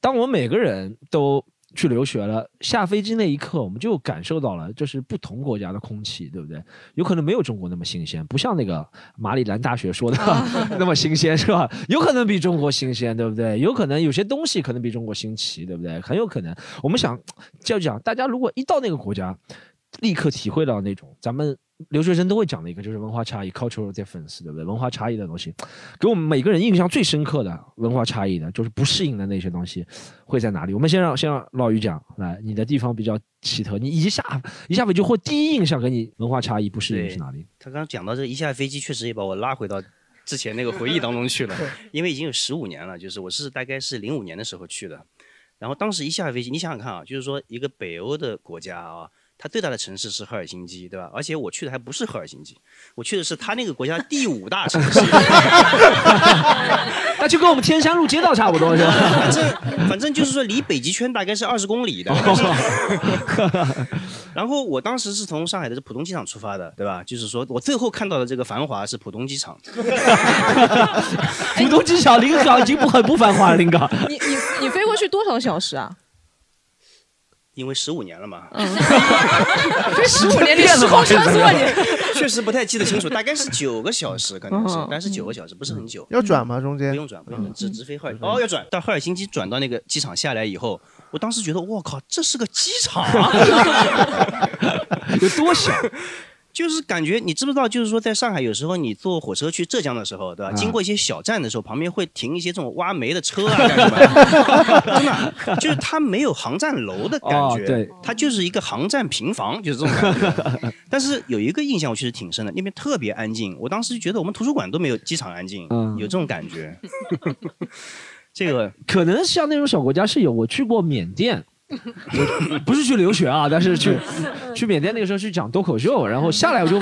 S4: 当我们每个人都去留学了，下飞机那一刻，我们就感受到了，这是不同国家的空气，对不对？有可能没有中国那么新鲜，不像那个马里兰大学说的 那么新鲜，是吧？有可能比中国新鲜，对不对？有可能有些东西可能比中国新奇，对不对？很有可能。我们想就讲，大家如果一到那个国家，立刻体会到那种咱们留学生都会讲的一个，就是文化差异 （cultural difference），对不对？文化差异的东西，给我们每个人印象最深刻的文化差异的，就是不适应的那些东西会在哪里？我们先让先让老于讲，来，你的地方比较奇特，你一下一下飞机或第一印象给你文化差异不适应是哪里？
S3: 他刚刚讲到这一下飞机，确实也把我拉回到之前那个回忆当中去了，因为已经有十五年了，就是我是大概是零五年的时候去的，然后当时一下飞机，你想想看啊，就是说一个北欧的国家啊。它最大的城市是赫尔辛基，对吧？而且我去的还不是赫尔辛基，我去的是它那个国家第五大城市。
S4: 那就跟我们天山路街道差不多是吧？
S3: 反正反正就是说离北极圈大概是二十公里的。然后我当时是从上海的浦东机场出发的，对吧？就是说我最后看到的这个繁华是浦东机场。
S4: 浦东机场临港已经不很不繁华了，临港。
S2: 你你你飞过去多少小时啊？
S3: 因为十五年了嘛，
S2: 飞 十五年你时空穿梭你。
S3: 确实不太记得清楚，大概是九个小时，可能是，但是九个小时不是很久。
S5: 要转吗？中间
S3: 不用转，不用转，直直飞赫尔。哦，要转到赫尔辛基，转到那个机场下来以后，我当时觉得，我靠，这是个机场啊，
S4: 有多小？
S3: 就是感觉，你知不知道？就是说，在上海有时候你坐火车去浙江的时候，对吧？经过一些小站的时候，旁边会停一些这种挖煤的车啊，干什么？真的，就是它没有航站楼的感觉，
S4: 对，
S3: 它就是一个航站平房，就是这种感觉。但是有一个印象我确实挺深的，那边特别安静，我当时就觉得我们图书馆都没有机场安静，有这种感觉。这个
S4: 可能像那种小国家是有，我去过缅甸。我不是去留学啊，但是去 去缅甸那个时候去讲脱口秀，然后下来我就，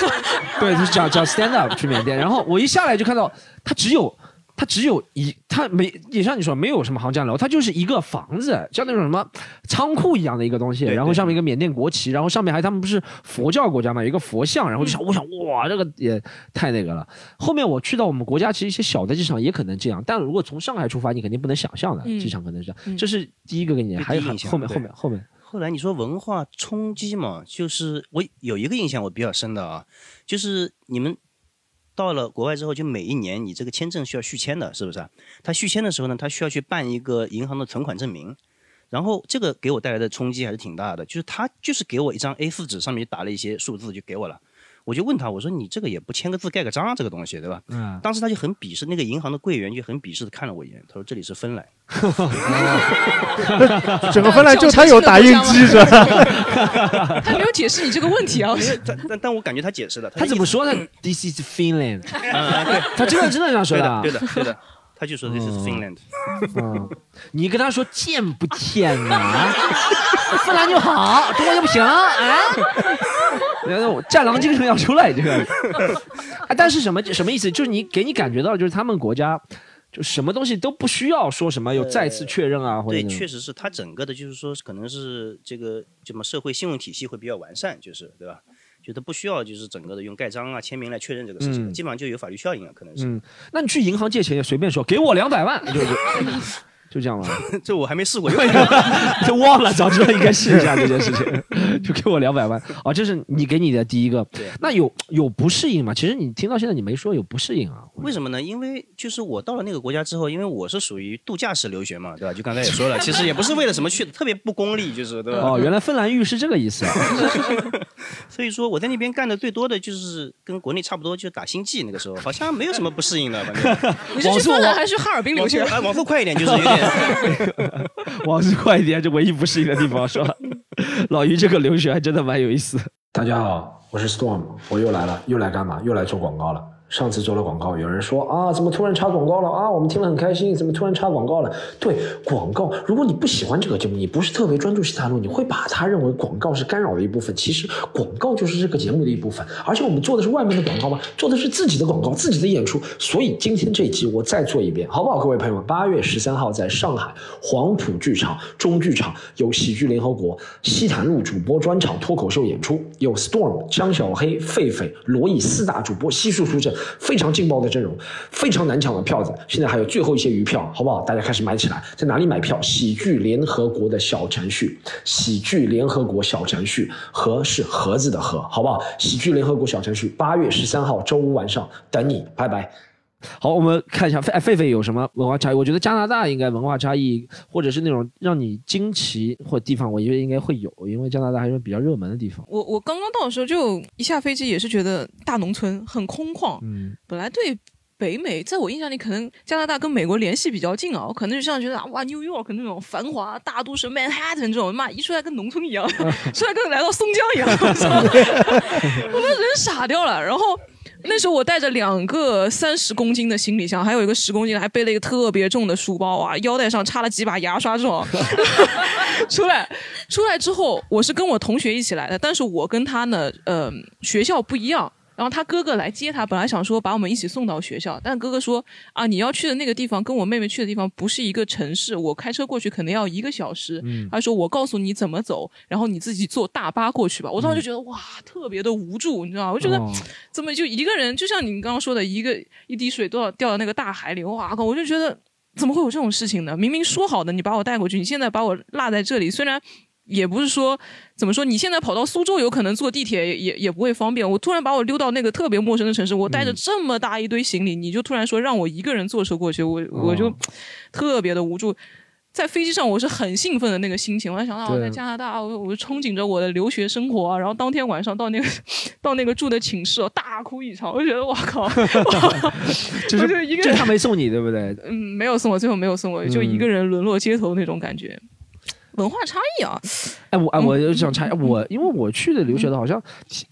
S4: 对，就是讲讲 stand up 去缅甸，然后我一下来就看到他只有。它只有一，它没也像你说没有什么航站楼，它就是一个房子，像那种什么仓库一样的一个东西，然后上面一个缅甸国旗，然后上面还他们不是佛教国家嘛，有一个佛像，然后就想我想哇，这个也太那个了。后面我去到我们国家，其实一些小的机场也可能这样，但如果从上海出发，你肯定不能想象的，机场可能是这样。这是第一个给你，还有后面后面后面。
S3: 后来你说文化冲击嘛，就是我有一个印象我比较深的啊，就是你们。到了国外之后，就每一年你这个签证需要续签的，是不是？他续签的时候呢，他需要去办一个银行的存款证明，然后这个给我带来的冲击还是挺大的，就是他就是给我一张 A 四纸，上面就打了一些数字就给我了。我就问他，我说你这个也不签个字盖个章，这个东西对吧？嗯。当时他就很鄙视，那个银行的柜员就很鄙视的看了我一眼，他说这里是芬兰。
S5: 整个芬兰就他有打印机是吧？
S2: 他没有解释你这个问题啊。
S3: 但但但我感觉他解释了。
S4: 他怎么说呢？This is Finland。对，他真的真的这样说
S3: 的。对的对的，他就说 This is Finland。
S4: 嗯，你跟他说贱不贱呐？芬兰就好，中国就不行啊？战狼精神要出来，这个。啊，但是什么什么意思？就是你给你感觉到，就是他们国家就什么东西都不需要说什么有再次确认啊，或者
S3: 对，确实是他整个的，就是说可能是这个什么社会信用体系会比较完善，就是对吧？觉得不需要就是整个的用盖章啊、签名来确认这个事情，基本上就有法律效应了，可能是。
S4: 嗯，那你去银行借钱也随便说，给我两百万，就就。就这样了，
S3: 这我还没试过
S4: 就忘了，早知道应该试一下这件事情。就给我两百万，哦，这是你给你的第一个。那有有不适应吗？其实你听到现在你没说有不适应啊？
S3: 为什么呢？因为就是我到了那个国家之后，因为我是属于度假式留学嘛，对吧？就刚才也说了，其实也不是为了什么去的，特别不功利，就是对吧？
S4: 哦，原来芬兰浴是这个意思啊。
S3: 所以说我在那边干的最多的就是跟国内差不多，就是打星际那个时候，好像没有什么不适应的。反正
S2: 你是去芬兰还是去哈尔滨留学？
S3: 哎，往后快一点，就是有点。
S4: 往事快一点，这唯一不适应的地方是吧？老于这个留学还真的蛮有意思。大家好，我是 Storm，我又来了，又来干嘛？又来做广告了。上次做了广告，有人说啊，怎么突然插广告了啊？我们听了很开心，怎么突然插广告了？对，广告，如果你不喜欢这个节目，你不是特别专注西塔路，你会把它认为广告是干扰的一部分。其实广告就是这个节目的一部分，而且我们做的是外面的广告吗？做的是自己的广告，自己的演出。所以今天这一集我再做一遍，好不好？各位朋友们，八月十三号在上海黄埔剧场中剧场有喜剧联合国西坛路主播专场脱口秀演出，有 Storm、江小黑、狒狒、罗毅四大主播悉数出阵，非常劲爆的阵容，非常难抢的票子，现在还有最后一些余票，好不好？大家开始买起来，在哪里买票？喜剧联合国的小程序，喜剧联合国小程序，盒是盒子的盒，好不好？喜剧联合国小程序，八月十三号周五晚上等你，拜拜。好，我们看一下狒狒狒有什么文化差异？我觉得加拿大应该文化差异，或者是那种让你惊奇或地方，我觉得应该会有，因为加拿大还是比较热门的地方。
S2: 我我刚刚到的时候就一下飞机也是觉得大农村很空旷，嗯，本来对北美，在我印象里可能加拿大跟美国联系比较近啊，我可能就像觉得啊哇，New York 那种繁华大都市，Manhattan 这种，妈一出来跟农村一样，出来跟来到松江一样，我们人傻掉了，然后。那时候我带着两个三十公斤的行李箱，还有一个十公斤的，还背了一个特别重的书包啊，腰带上插了几把牙刷这种。出来，出来之后，我是跟我同学一起来的，但是我跟他呢，呃，学校不一样。然后他哥哥来接他，本来想说把我们一起送到学校，但哥哥说啊，你要去的那个地方跟我妹妹去的地方不是一个城市，我开车过去可能要一个小时。
S10: 嗯
S2: 他说我告诉你怎么走，然后你自己坐大巴过去吧。我当时就觉得、哇，特别的无助，你知道吗？我觉得、
S10: 哦
S2: 怎么就一个人，就像你刚刚说的，一个一滴水都要掉到那个大海里，哇靠！我就觉得怎么会有这种事情呢？明明说好的，你把我带过去，你现在把我落在这里，虽然。也不是说怎么说，你现在跑到苏州，有可能坐地铁也也也不会方便。我突然把我溜到那个特别陌生的城市，我带着这么大一堆行李，你就突然说让我一个人坐车过去，我我就特别的无助。在飞机上，我是很兴奋的那个心情。我在想到我在加拿大，我我憧憬着我的留学生活啊。然后当天晚上到那个到那个住的寝室哦，大哭一场。我就觉得我靠
S4: 就是
S2: 我就一个人
S4: 这他没送你对不对？
S2: 嗯，没有送我，最后没有送我，就一个人沦落街头那种感觉。文化差异啊，
S4: 哎，我哎，我就想插，我因为我去的留学的好像，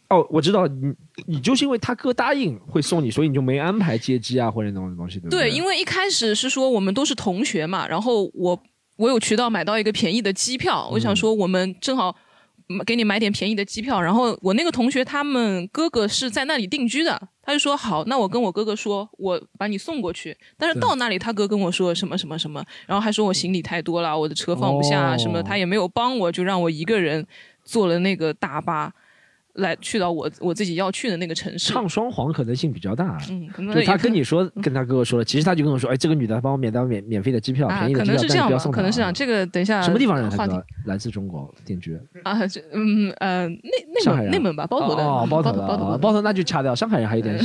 S4: 哦，我知道你，你就是因为他哥答应会送你，所以你就没安排接机啊或者那种东西，对不
S2: 对，
S4: 对？
S2: 因为一开始是说我们都是同学嘛，然后我我有渠道买到一个便宜的机票，我想说我们正好嗯给你买点便宜的机票。然后我那个同学他们哥哥是在那里定居的，他就说好，那我跟我哥哥说，我把你送过去。但是到那里他哥跟我说什么什么什么，然后还说我行李太多了，我的车放不下、
S10: 哦
S2: 什么，他也没有帮我，就让我一个人坐了那个大巴。来去到我我自己要去的那个城市，
S4: 唱双簧可能性比较大。
S2: 嗯，可能
S4: 就他跟你说，跟他哥哥说了，其实他就跟我说，哎，这个女的帮我免单免免费的机票，
S2: 啊，
S4: 便宜的机票，
S2: 可能是这样吧，可能是这样。这个等一下
S4: 什么地方人？他
S2: 话
S4: 来自中国定居，
S2: 啊，这嗯呃内内蒙内蒙吧，包头的，
S4: 哦，包头的，
S2: 包头
S4: 哦包头那就掐掉，上海人还有点。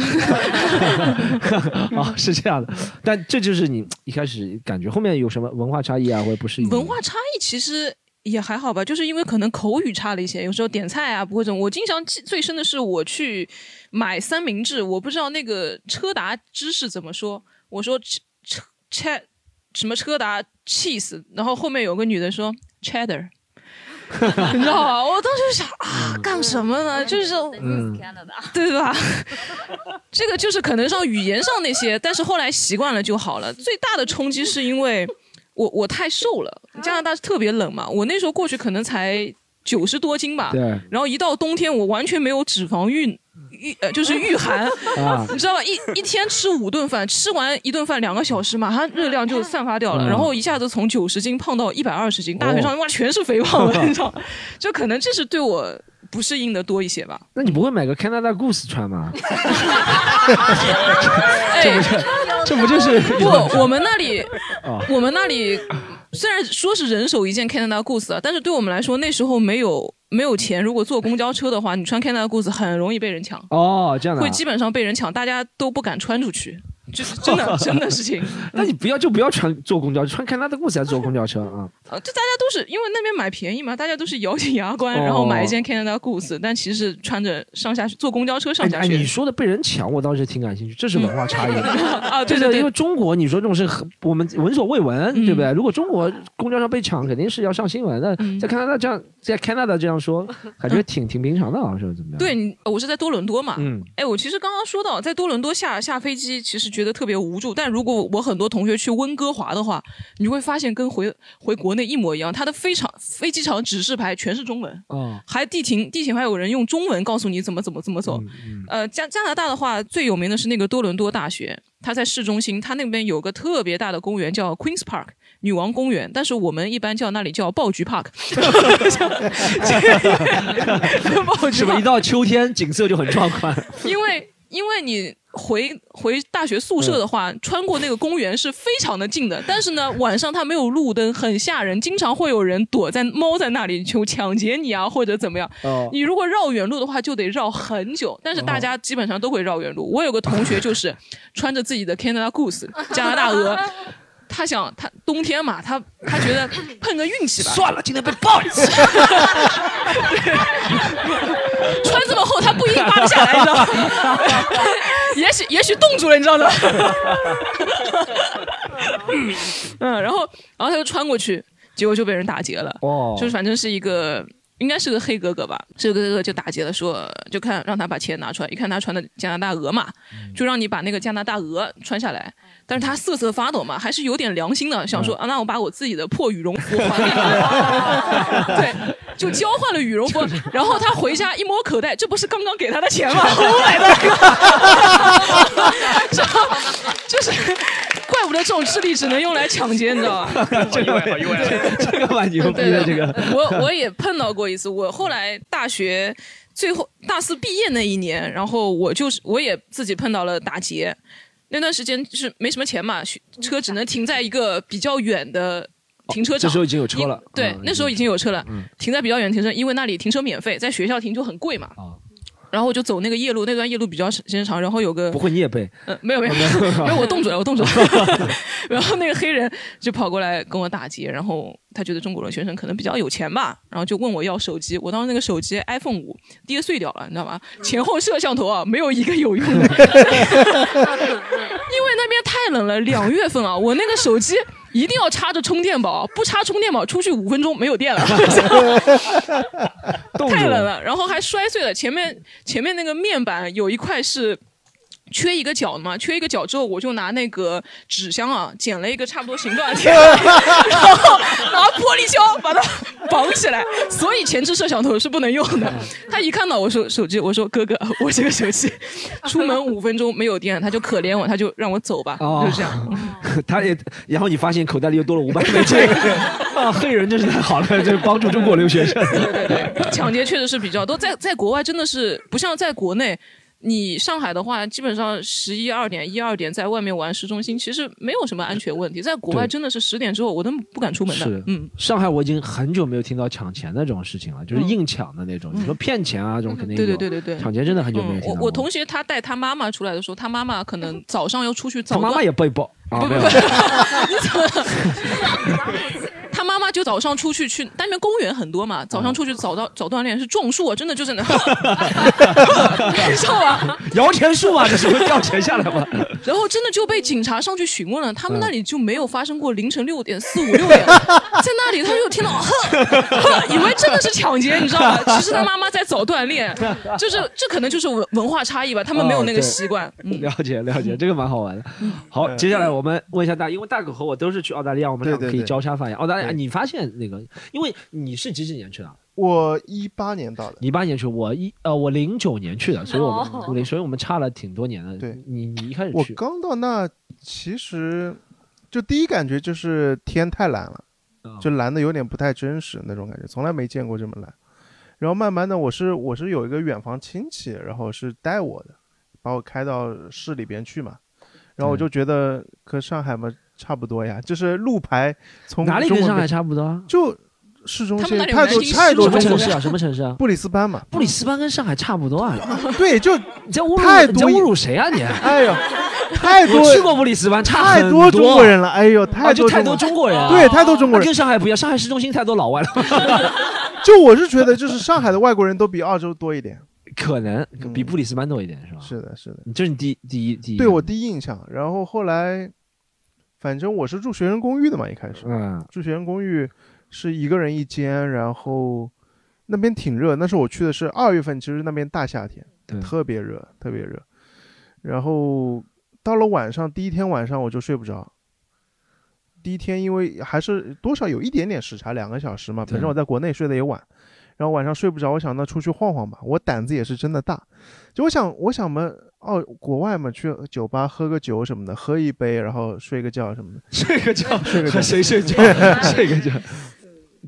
S4: 哦，是这样的，但这就是你一开始感觉，后面有什么文化差异啊，或者不适应？
S2: 文化差异其实也还好吧，就是因为可能口语差了一些，有时候点菜啊不会这种。我经常记最深的是我去买三明治，我不知道那个车达芝士怎么说，我说车车什么车达 cheese，然后后面有个女的说 cheddar。你知道吗？我当时就想啊，干什么呢？就是，
S7: 嗯，
S2: 对吧？这个就是可能上语言上那些，但是后来习惯了就好了。最大的冲击是因为我我太瘦了，加拿大特别冷嘛，我那时候过去可能才九十多斤吧，
S10: 对
S2: 然后一到冬天我完全没有脂肪运御呃就是御寒，
S10: 啊
S2: 你知道吧？一一天吃五顿饭，吃完一顿饭两个小时，马上热量就散发掉了，
S10: 嗯
S2: 然后一下子从九十斤胖到一百二十斤，大腿上哇全是肥胖了，你知道？就可能这是对我不适应的多一些吧。
S4: 那你不会买个 Canada Goose 穿吗？
S2: 哎，
S4: 这不就是
S2: 不？我们那里
S4: 哦，
S2: 我们那里虽然说是人手一件 Canada Goose 啊，但是对我们来说那时候没有没有钱，如果坐公交车的话，你穿 Canada Goose 很容易被人抢。
S4: 哦，这样的啊
S2: 会基本上被人抢，大家都不敢穿出去，就是真的 真的事情。
S4: 那你不要就不要穿坐公交，穿 Canada Goose 还是坐公交车啊？
S2: 呃，就大家都是因为那边买便宜嘛，大家都是咬紧牙关，
S4: 哦
S2: 然后买一件 Canada Goose，但其实穿着上下学坐公交车上下
S4: 哎，
S2: 学。
S4: 你说的被人抢，我倒是挺感兴趣，这是文化差异
S2: 啊对对
S4: 因为中国你说这种事很我们闻所未闻，
S2: 嗯
S4: 对不对？如果中国公交车被抢，肯定是要上新闻的。
S2: 嗯
S4: 在加拿大这样，在 Canada 这样说，感觉挺挺平常的啊，是怎么样？
S2: 对你，我是在多伦多嘛。
S4: 嗯
S2: 哎，我其实刚刚说到，在多伦多下下飞机，其实觉得特别无助。但如果我很多同学去温哥华的话，你就会发现跟回回国内一模一样，它的飞场飞机场指示牌全是中文。
S4: 哦，
S2: 还地勤地勤还有人用中文告诉你怎么怎么怎么走。呃，加加拿大的话，最有名的是那个多伦多大学，它在市中心，它那边有个特别大的公园叫 Queens Park 女王公园，但是我们一般叫那里叫爆菊 Park。爆菊
S4: 是不是
S2: Park
S4: 一到秋天景色就很壮观？
S2: 因为因为你回回大学宿舍的话，穿过那个公园是非常的近的，但是呢，晚上它没有路灯，很吓人，经常会有人躲在猫在那里就抢劫你啊，或者怎么样。
S10: 哦
S2: 你如果绕远路的话，就得绕很久，但是大家基本上都会绕远路。我有个同学就是穿着自己的 Canada Goose 加拿大鹅。他想，他冬天嘛，他他觉得 碰个运气吧。
S4: 算了，今天被爆一次。
S2: 穿这么厚，他不一定扒得下来，你知道吗？也许也许冻住了，你知道吗？嗯，然后然后他就穿过去，结果就被人打劫了。
S4: 哦
S2: 就是反正是一个。应该是个黑哥哥吧，这个哥哥就打劫了，说就看让他把钱拿出来，一看他穿的加拿大鹅嘛，就让你把那个加拿大鹅穿下来。但是他瑟瑟发抖嘛，还是有点良心的，想说啊，那我把我自己的破羽绒服还给你，对，就交换了羽绒服。然后他回家一摸口袋，这不是刚刚给他的钱吗？我买的，就是怪不得这种智力只能用来抢劫，你知道吧？
S4: 这个好意外，这个蛮牛 逼的，这个
S2: 我我也碰到过一次，我后来大学。最后大四毕业那一年，然后我就是我也自己碰到了打劫，那段时间就是没什么钱嘛，车只能停在一个比较远的停车场。这
S4: 时候已经有车了。
S2: 对，那时候已经有车了，停在比较远停车，因为那里停车免费，在学校停就很贵嘛。啊。然后我就走那个夜路，那段夜路比较时间长，然后有个
S4: 不会你也背？
S2: 嗯，没有没有 没有，我动嘴了，我动嘴了。然后那个黑人就跑过来跟我打劫，然后他觉得中国留学生可能比较有钱吧，然后就问我要手机。我当时那个手机 iPhone 五跌碎掉了，你知道吗？前后摄像头啊，没有一个有用的。因为那边太冷了，两月份啊，我那个手机。一定要插着充电宝，不插充电宝出去五分钟没有电 了，太冷了，然后还摔碎了前面前面那个面板有一块是。缺一个角嘛，缺一个角之后，我就拿那个纸箱啊，剪了一个差不多形状的 贴，然后拿玻璃胶把它绑起来。所以前置摄像头是不能用的。他一看到我说手机，我说哥哥，我这个手机出门五分钟没有电，他就可怜我，他就让我走吧，就这样。
S4: 他也，然后你发现口袋里又多了五百美金。啊，黑人真是太好了，就是帮助中国留学生。
S2: 对对对，抢劫确实是比较多，在在国外真的是不像在国内。你上海的话，基本上十一二点、一二点在外面玩市中心，其实没有什么安全问题。在国外真的是十点之后，我都不敢出门的。
S4: 是，嗯，上海我已经很久没有听到抢钱的这种事情了，就是硬抢的那种。你说骗钱啊，这种肯定有。
S2: 对对对对对，
S4: 抢钱真的很久没有听到。
S2: 我我同学他带他妈妈出来的时候，他妈妈可能早上要出去早。
S4: 他妈妈也被爆。
S2: 不不不，你怎么？他妈妈就早上出去去，那边公园很多嘛，早上出去早到早锻炼是种树啊，真的就是那，你知道吗？
S4: 摇钱树啊，这是会掉钱下来吗？
S2: 然后真的就被警察上去询问了，他们那里就没有发生过凌晨六点四五六点，在那里他就听到，以为真的是抢劫，你知道吗？其实他妈妈在早锻炼，就是这可能就是文文化差异吧，他们没有那个习惯。
S4: 嗯了解了解，这个蛮好玩的。好，接下来我们问一下大，因为大狗和我都是去澳大利亚，我们俩可以交叉发言。澳大利亚。你发现那个，因为你是几几年去的？
S5: 我一八年到的。
S4: 一八年去，我一呃，我零九年去的，所以我们所以我们差了挺多年的。
S5: 对，
S4: 你你一开始
S5: 我刚到那，其实就第一感觉就是天太蓝了，就蓝的有点不太真实那种感觉，从来没见过这么蓝。然后慢慢的，我是我是有一个远房亲戚，然后是带我的，把我开到市里边去嘛，然后我就觉得和上海嘛。差不多呀，就是路牌从
S4: 哪里跟上海差不多？
S5: 就市中心太多太多
S4: 城市啊，什么城市啊？
S5: 布里斯班嘛。
S4: 布里斯班跟上海差不多啊。
S5: 对，就
S4: 你在侮辱你在侮辱谁啊你？
S5: 哎呦，太多
S4: 去过布里斯班，差
S5: 太多中国人了。哎呦，太
S4: 多太多中国人。
S5: 对，太多中国人。
S4: 跟上海不一样，上海市中心太多老外了。
S5: 就我是觉得，就是上海的外国人都比澳洲多一点，
S4: 可能比布里斯班多一点是吧？
S5: 是的，是的。
S4: 这是你第第一第一。
S5: 对我第一印象，然后后来。反正我是住学生公寓的嘛，一开始，嗯，住学生公寓是一个人一间，然后那边挺热，那时候我去的是二月份，其实那边大夏天，特别热，特别热。然后到了晚上，第一天晚上我就睡不着。第一天因为还是多少有一点点时差，两个小时嘛，反正我在国内睡得也晚，然后晚上睡不着，我想那出去晃晃吧，我胆子也是真的大，就我想，我想嘛。哦，国外嘛，去酒吧喝个酒什么的，喝一杯，然后睡个觉什么的。
S4: 睡个觉，
S5: 睡个觉，
S4: 谁睡觉？睡个觉。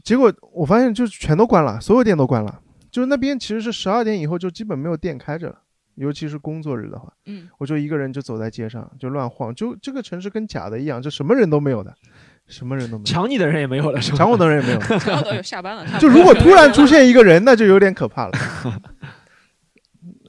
S5: 结果我发现，就全都关了，所有店都关了。就是那边其实是十二点以后就基本没有店开着了，尤其是工作日的话。嗯。我就一个人就走在街上，就乱晃，就这个城市跟假的一样，就什么人都没有的，什么人都没有。
S4: 抢你的人也没有了，是吧？
S5: 抢我的人也没有。
S2: 下班了。
S5: 就如果突然出现一个人，那就有点可怕了。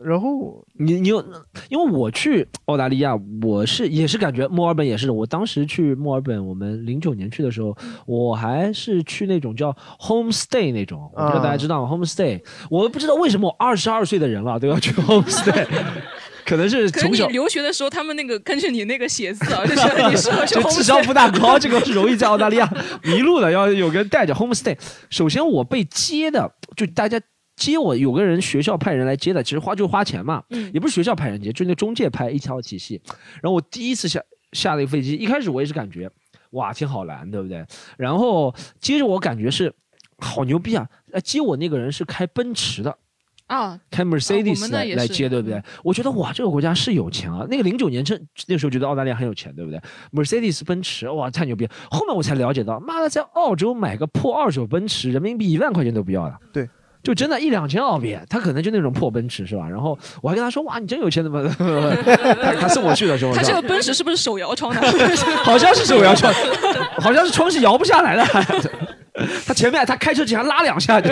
S5: 然后
S4: 你你有，因为我去澳大利亚，我是也是感觉墨尔本也是。我当时去墨尔本，我们零九年去的时候，我还是去那种叫 home stay 那种，我不知道大家知道吗？home stay，我不知道为什么我二十二岁的人了都要去 home stay，可能是从小
S2: 留学的时候，他们那个根据你那个写字啊，就觉得你适合去 home
S4: stay。智商不大高，这个是容易在澳大利亚迷路的，要有个人带着 home stay。首先我被接的，就大家。接我有个人学校派人来接的，其实花就花钱嘛，也不是学校派人接，就那中介派一条体系。然后我第一次下下了一个飞机，一开始我也是感觉哇天好蓝，对不对？然后接着我感觉是好牛逼啊！呃，接我那个人是开奔驰的。
S2: 啊，
S4: 开 Mercedes 来、接，对不对？我觉得哇，这个国家是有钱啊。那个零九年这那时候觉得澳大利亚很有钱，对不对？Mercedes 奔驰哇，太牛逼！后面我才了解到，妈的，在澳洲买个破二手奔驰，人民币一万块钱都不要了。
S5: 对。
S4: 就真的一两千澳币，他可能就那种破奔驰是吧？然后我还跟他说哇，你真有钱怎么？他 他送我去的时候，
S2: 他这个奔驰是不是手摇窗的？
S4: 好像是手摇窗，好像是窗是摇不下来的。他前面他开车只想拉两下就，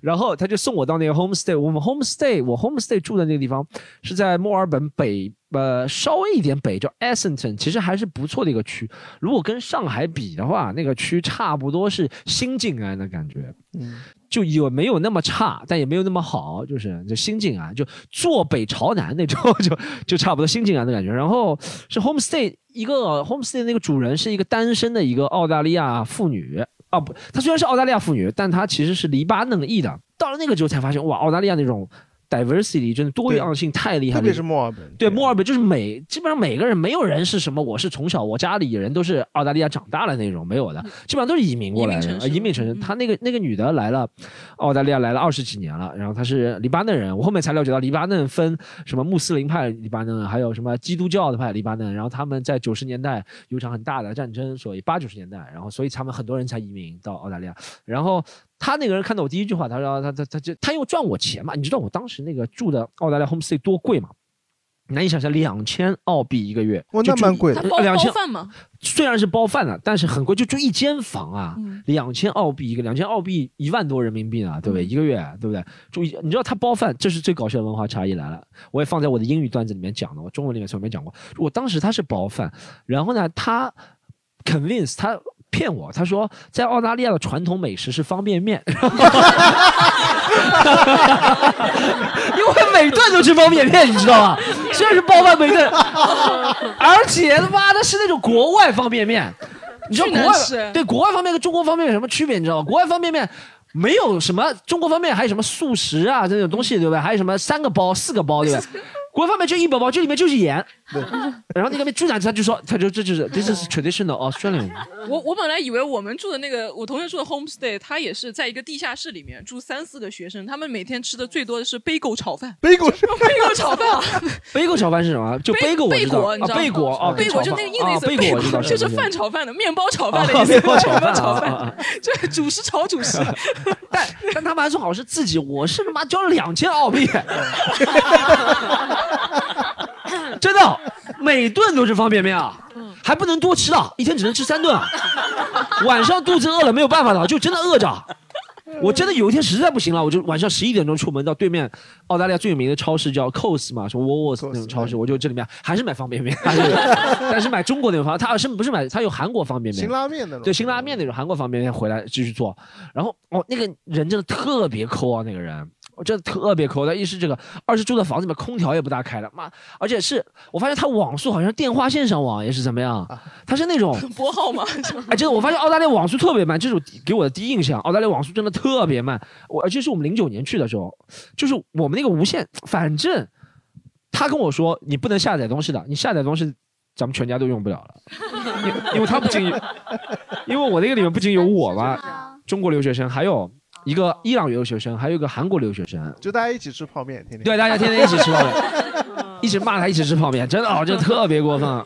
S4: 然后他就送我到那个 homestay。我们 homestay，我 homestay 住的那个地方是在墨尔本北呃稍微一点北，叫 Essendon，其实还是不错的一个区。如果跟上海比的话，那个区差不多是新静安的感觉。
S5: 嗯，
S4: 就有没有那么差，但也没有那么好，就是就心境啊，就坐北朝南那种，就就差不多心境啊的感觉。然后是 homestay 一个 homestay 那个主人是一个单身的一个澳大利亚妇女啊，不，她虽然是澳大利亚妇女，但她其实是黎巴嫩裔的。到了那个之后才发现，哇，澳大利亚那种 diversity 真的多样性太厉害了，
S5: 特别是墨尔本。
S4: 对，墨尔本就是每基本上每个人没有人是什么，我是从小我家里人都是澳大利亚长大的那种，没有的，基本上都是移民过来的，呃移民城市。他那个那个女的来了，澳大利亚来了二十几年了，然后她是黎巴嫩人。我后面才了解到，黎巴嫩分什么穆斯林派黎巴嫩，还有什么基督教的派黎巴嫩。然后他们在九十年代有一场很大的战争，所以八九十年代，然后所以他们很多人才移民到澳大利亚。然后他那个人看到我第一句话，他说他他他就他又赚我钱嘛，你知道我当时那个住的澳大利亚 homestay 多贵吗？难以想象，两千澳币一个月，
S5: 哇
S4: 就住
S5: 那蛮贵的
S2: 他包
S4: 两千
S2: 饭吗？
S4: 虽然是包饭的，但是很贵，就住一间房啊，两千澳币一个，两千澳币一万多人民币呢，对不对？一个月，对不对？住一，你知道他包饭，这是最搞笑的文化差异来了。我也放在我的英语段子里面讲的，我中文里面从来没讲过。我当时他是包饭，然后呢，他 convince 他。骗我，他说在澳大利亚的传统美食是方便面，因为每顿都吃方便面，你知道吗？虽然是包饭每顿，而且他妈的是那种国外方便面，你知道国外对国外方便面跟中国方便面有什么区别？你知道吗？国外方便面没有什么中国方便面，还有什么素食啊这种东西，对不对？还有什么三个包、四个包，对不对？国外方面就一包包，这里面就是盐。然后那个猪仔他就说，他就这就是 this is traditional Australian。
S2: 我我本来以为我们住的那个我同学住的 homestay，他也是在一个地下室里面住三四个学生，他们每天吃的最多的是贝狗炒饭。
S5: 贝狗
S2: 贝狗炒饭。啊，
S4: 贝果炒饭是什么？就贝果我知道，
S2: 贝果你知道
S4: 贝果啊，
S2: 贝果就那个硬的意思，
S4: 啊贝果我知道，
S2: 就是
S4: 是
S2: 饭炒饭的，面包炒饭的
S4: 啊
S2: 意思，
S4: 面包炒饭，
S2: 就是主食炒主食。
S4: 但但他们还说好是自己，我是他妈交了两千澳币，真的，每顿都是方便面啊，还不能多吃啊，一天只能吃三顿啊，晚上肚子饿了没有办法了，就真的饿着。我真的有一天实在不行了，我就晚上十一点钟出门到对面澳大利亚最有名的超市叫 Coles 嘛，什么 Woolworths 那种超市，我就这里面还是买方便面，还是 但是买中国那种方，他是不是买他有韩国方便面？
S5: 辛拉面那种。
S4: 对，辛拉面那种韩国方便面回来继续做，然后哦，那个人真的特别抠啊，那个人。我真的特别抠，他一是这个，二是住的房子里面空调也不大开了，妈，而且是我发现他网速好像电话线上网也是怎么样，他是那种
S2: 拨号吗？
S4: 哎，真的，我发现澳大利亚网速特别慢，这是我给我的第一印象。澳大利亚网速真的特别慢，我而且是我们零九年去的时候，就是我们那个无线，反正他跟我说你不能下载东西的，你下载东西咱们全家都用不了了，因因为他不仅有，因为我那个里面不仅有我嘛，中国留学生，还有一个伊朗留学生，还有一个韩国留学生，
S5: 就大家一起吃泡面，天天。
S4: 对，大家天天一起吃泡面，一起骂他，一起吃泡面，真的哦，这特别过分啊。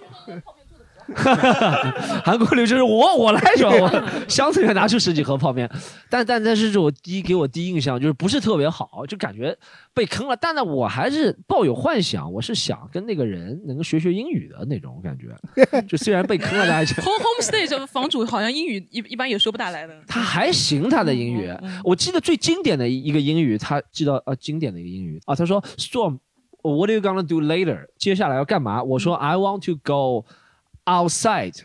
S4: 韩国留学生，我我来是吧？我箱子里面拿出十几盒泡面，但但但是我第一给我第一印象就是不是特别好，就感觉被坑了。但呢，我还是抱有幻想，我是想跟那个人能够学学英语的那种感觉。就虽然被坑了，大家
S2: home homestay 这房主好像英语一一般也说不大来的。
S4: 他还行，他的英语，我记得最经典的一个英语，他记得呃经典的一个英语啊，他说 Storm。What are you gonna do later？接下来要干嘛？我说 I want to go outside。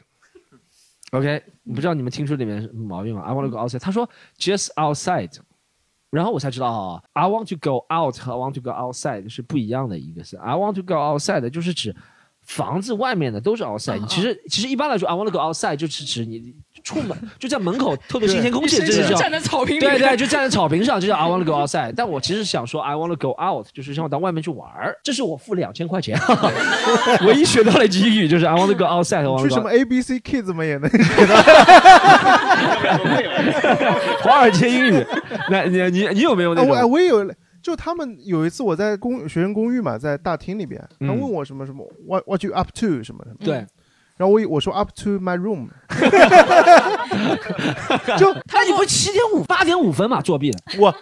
S4: OK，不知道你们听出里面什么毛病吗？I want to go outside。他说 just outside，然后我才知道啊，I want to go out 和 I want to go outside 是不一样的一个词 I want to go outside 就是指房子外面的都是 outside。其实其实一般来说 I want to go outside 就是指你出门 就在门口透透新鲜空气，
S2: 对
S4: 这就叫
S2: 站在草坪里
S4: 对对，就 站在草坪上，就叫 I want to go outside。但我其实想说 I want to go out，就是让我到外面去玩儿。这是我付两千块钱，唯一学到了一句英语就是 I want to go outside。
S5: 去什么 A B C Kids 们？也能学到
S4: 华尔街英语。那你你你有没有那
S5: 啊，我？我也有，就他们有一次我在公学生公寓嘛，在大厅里边，他
S4: 嗯
S5: 问我什么什么，what what you up to 什么什么，
S4: 对，
S5: 然后我我说 up to my room，
S4: 就他你不七点五八点五分嘛作弊了？
S5: 我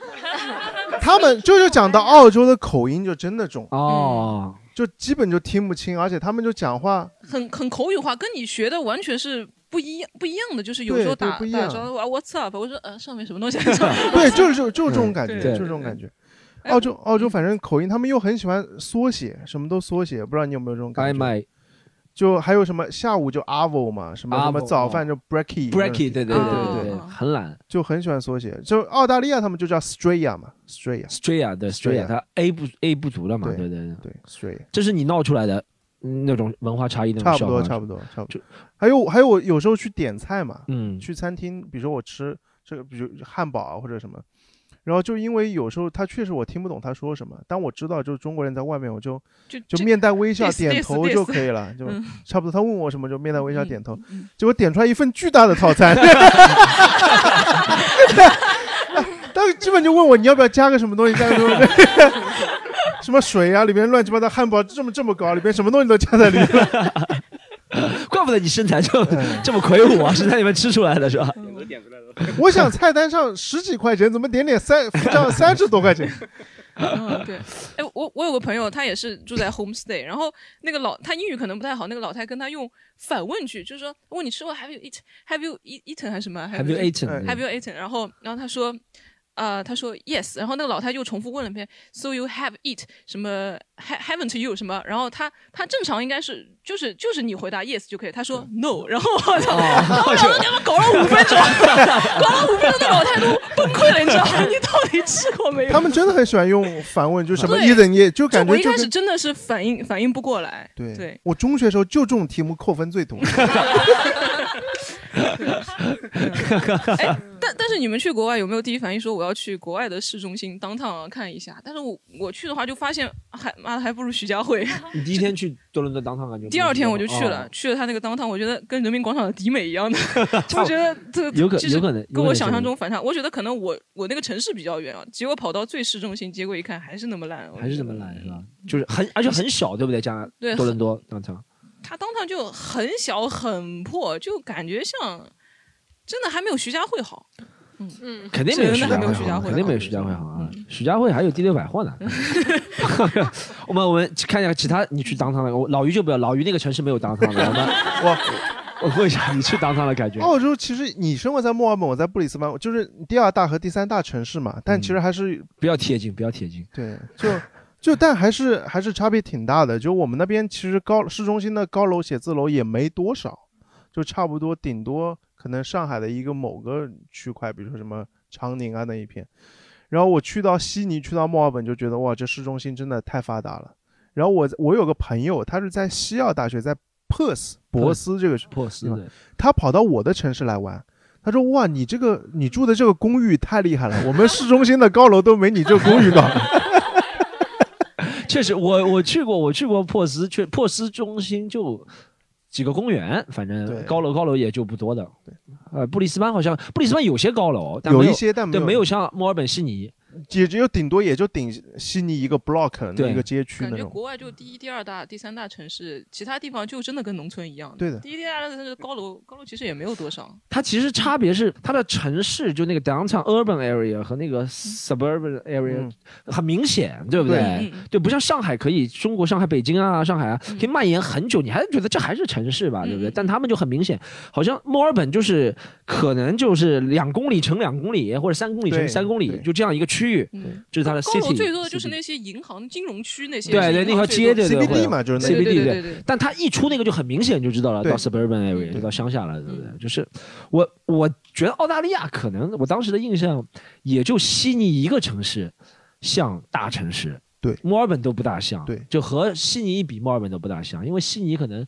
S5: 他们就是讲到澳洲的口音就真的重
S4: 哦，
S5: 就基本就听不清，而且他们就讲话
S2: 很很口语化，跟你学的完全是不一样不一样的。就是有时候打
S5: 对对不一样
S2: 打招呼啊，What's up？我说呃上面什么东西？
S5: 对，就是就就是这种感觉，
S2: 对
S5: 就是这种感觉。澳洲澳洲反正口音，他们又很喜欢缩写，什么都缩写，不知道你有没有这种感觉
S4: ？my
S5: 就还有什么下午就 avo 嘛，什么什么早饭就 breaky
S4: breaky，对对对对很懒。
S5: 就很喜欢缩写。就澳大利亚他们就叫 Straya 嘛，Straya。
S4: Straya 对
S5: Straya
S4: 它 A 不 A 不足了嘛？对对对
S5: 对，Straya。
S4: 这是你闹出来的嗯那种文化差异那种
S5: 差不多，
S4: 笑话
S5: 差不多，差不多。还有还有，我有时候去点菜嘛，
S4: 嗯
S5: 去餐厅，比如说我吃这个，比如汉堡啊或者什么，然后就因为有时候他确实我听不懂他说什么，但我知道就是中国人在外面，我就
S2: 就
S5: 就面带微笑点头就可以了，就
S2: 嗯
S5: 差不多。他问我什么就面带微笑点头
S2: 嗯，
S5: 结果点出来一份巨大的套餐。但是基本就问我你要不要加个什么东西，加个什么东西，什么水啊，里面乱七八糟汉堡这么这么高，里面什么东西都加在里面。
S4: 怪不得你身材这么这么魁梧啊，是在里面吃出来的是吧？
S5: 我想菜单上十几块钱，怎么点点三付账三十多块钱？
S2: 嗯，对，哎，我我有个朋友，他也是住在 homestay，然后那个老他英语可能不太好，那个老太跟他用反问句，就是说问你吃过 have you eat have you eat eaten 还是什么
S4: Have you
S2: eaten？have you eaten，然后然后他说。呃，他说 yes，然后那个老太又重复问了一遍，so you have eat 什么 ha haven't you 什么，然后他他正常应该是就是就是你回答 yes 就可以，他说 no，然后我操，然后两个他们搞了五分钟，搞了五分钟，那老太都崩溃了，你知道吗？你到底吃过没有？
S5: 他们真的很喜欢用反问，就什么
S2: 对。
S5: 一等一，就感觉
S2: 我一开始真的是反应反应不过来，
S5: 对
S2: 对，
S5: 我中学时候就这种题目扣分最多。
S2: 哎，但但是你们去国外有没有第一反应说我要去国外的市中心 downtown 看一下？但是我我去的话就发现还妈的还不如徐家汇。
S4: 你第一天去多伦多当趟感觉？
S2: 第二天我就去了，
S4: 哦
S2: 去了他那个 downtown，我觉得跟人民广场的迪美一样的，我觉得这个
S4: 有可有可能
S2: 跟我想象中反差。我觉得可能我我那个城市比较远啊，结果跑到最市中心，结果一看还是那么烂。
S4: 还是这么烂是吧？就是很而且很小，对不对？加拿
S2: 对
S4: 多伦多当场。
S2: 它当趟就很小很破，就感觉像真的还没有徐家汇好。嗯嗯，
S4: 肯定没有
S2: 真
S4: 徐家汇好，
S2: 的还没有徐家汇，
S4: 肯定没有徐家汇好啊！徐家汇还有第六百货呢。我们我们看一下其他，你去当趟了，我老于就不要，老于那个城市没有当趟了。我们
S5: 我
S4: 我问一下你去当趟的感觉。
S5: 澳洲其实你生活在墨尔本，我在布里斯班，就是第二大和第三大城市嘛，但其实还是
S4: 不要贴近，不要贴近。
S5: 对，就就但还是还是差别挺大的。就我们那边其实高市中心的高楼写字楼也没多少，就差不多顶多可能上海的一个某个区块，比如说什么长宁啊那一片。然后我去到悉尼，去到墨尔本，就觉得哇，这市中心真的太发达了。然后我我有个朋友，他是在西澳大学，在 Perth 博斯这个
S4: 珀斯，
S5: 他跑到我的城市来玩。他说：“哇，你这个你住的这个公寓太厉害了，我们市中心的高楼都没你这个公寓高。
S4: 确实，我我去过，我去过珀斯，去珀斯中心就几个公园，反正高楼高楼也就不多的。呃，布里斯班好像布里斯班有些高楼，但没
S5: 有一些但没有
S4: 对没有像墨尔本、悉尼。
S5: 也只有顶多也就顶悉尼一个 block 那
S4: 对
S5: 一个街区
S2: 感觉。国外就第一、第二大、第三大城市，其他地方就真的跟农村一样。
S5: 对的
S2: 第一、第二大城市高楼高楼其实也没有多少。
S4: 它其实差别是它的城市，就那个 downtown urban area 和那个 suburban area 很明显，对不对？
S2: 对
S4: 对，不像上海可以，中国上海、北京啊，上海啊，可以蔓延很久，你还觉得这还是城市吧，对不对？但他们就很明显，好像墨尔本就是可能就是两公里乘两公里，或者三公里乘三公里，就这样一个区域，这是它的
S2: 高楼
S4: city。
S2: 最多的就是那些银行、金融区那些。
S4: 对对，那条街对对会
S5: CBD 嘛就是
S4: CBD
S2: 对对对对对
S4: 但它一出那个就很明显就知道了，到 suburban area 就到乡下了，对不对？就是我我觉得澳大利亚可能我当时的印象也就悉尼一个城市像大城市，
S5: 对，
S4: 墨尔本都不大像，
S5: 对，
S4: 就和悉尼一比，墨尔本都不大像，因为悉尼可能。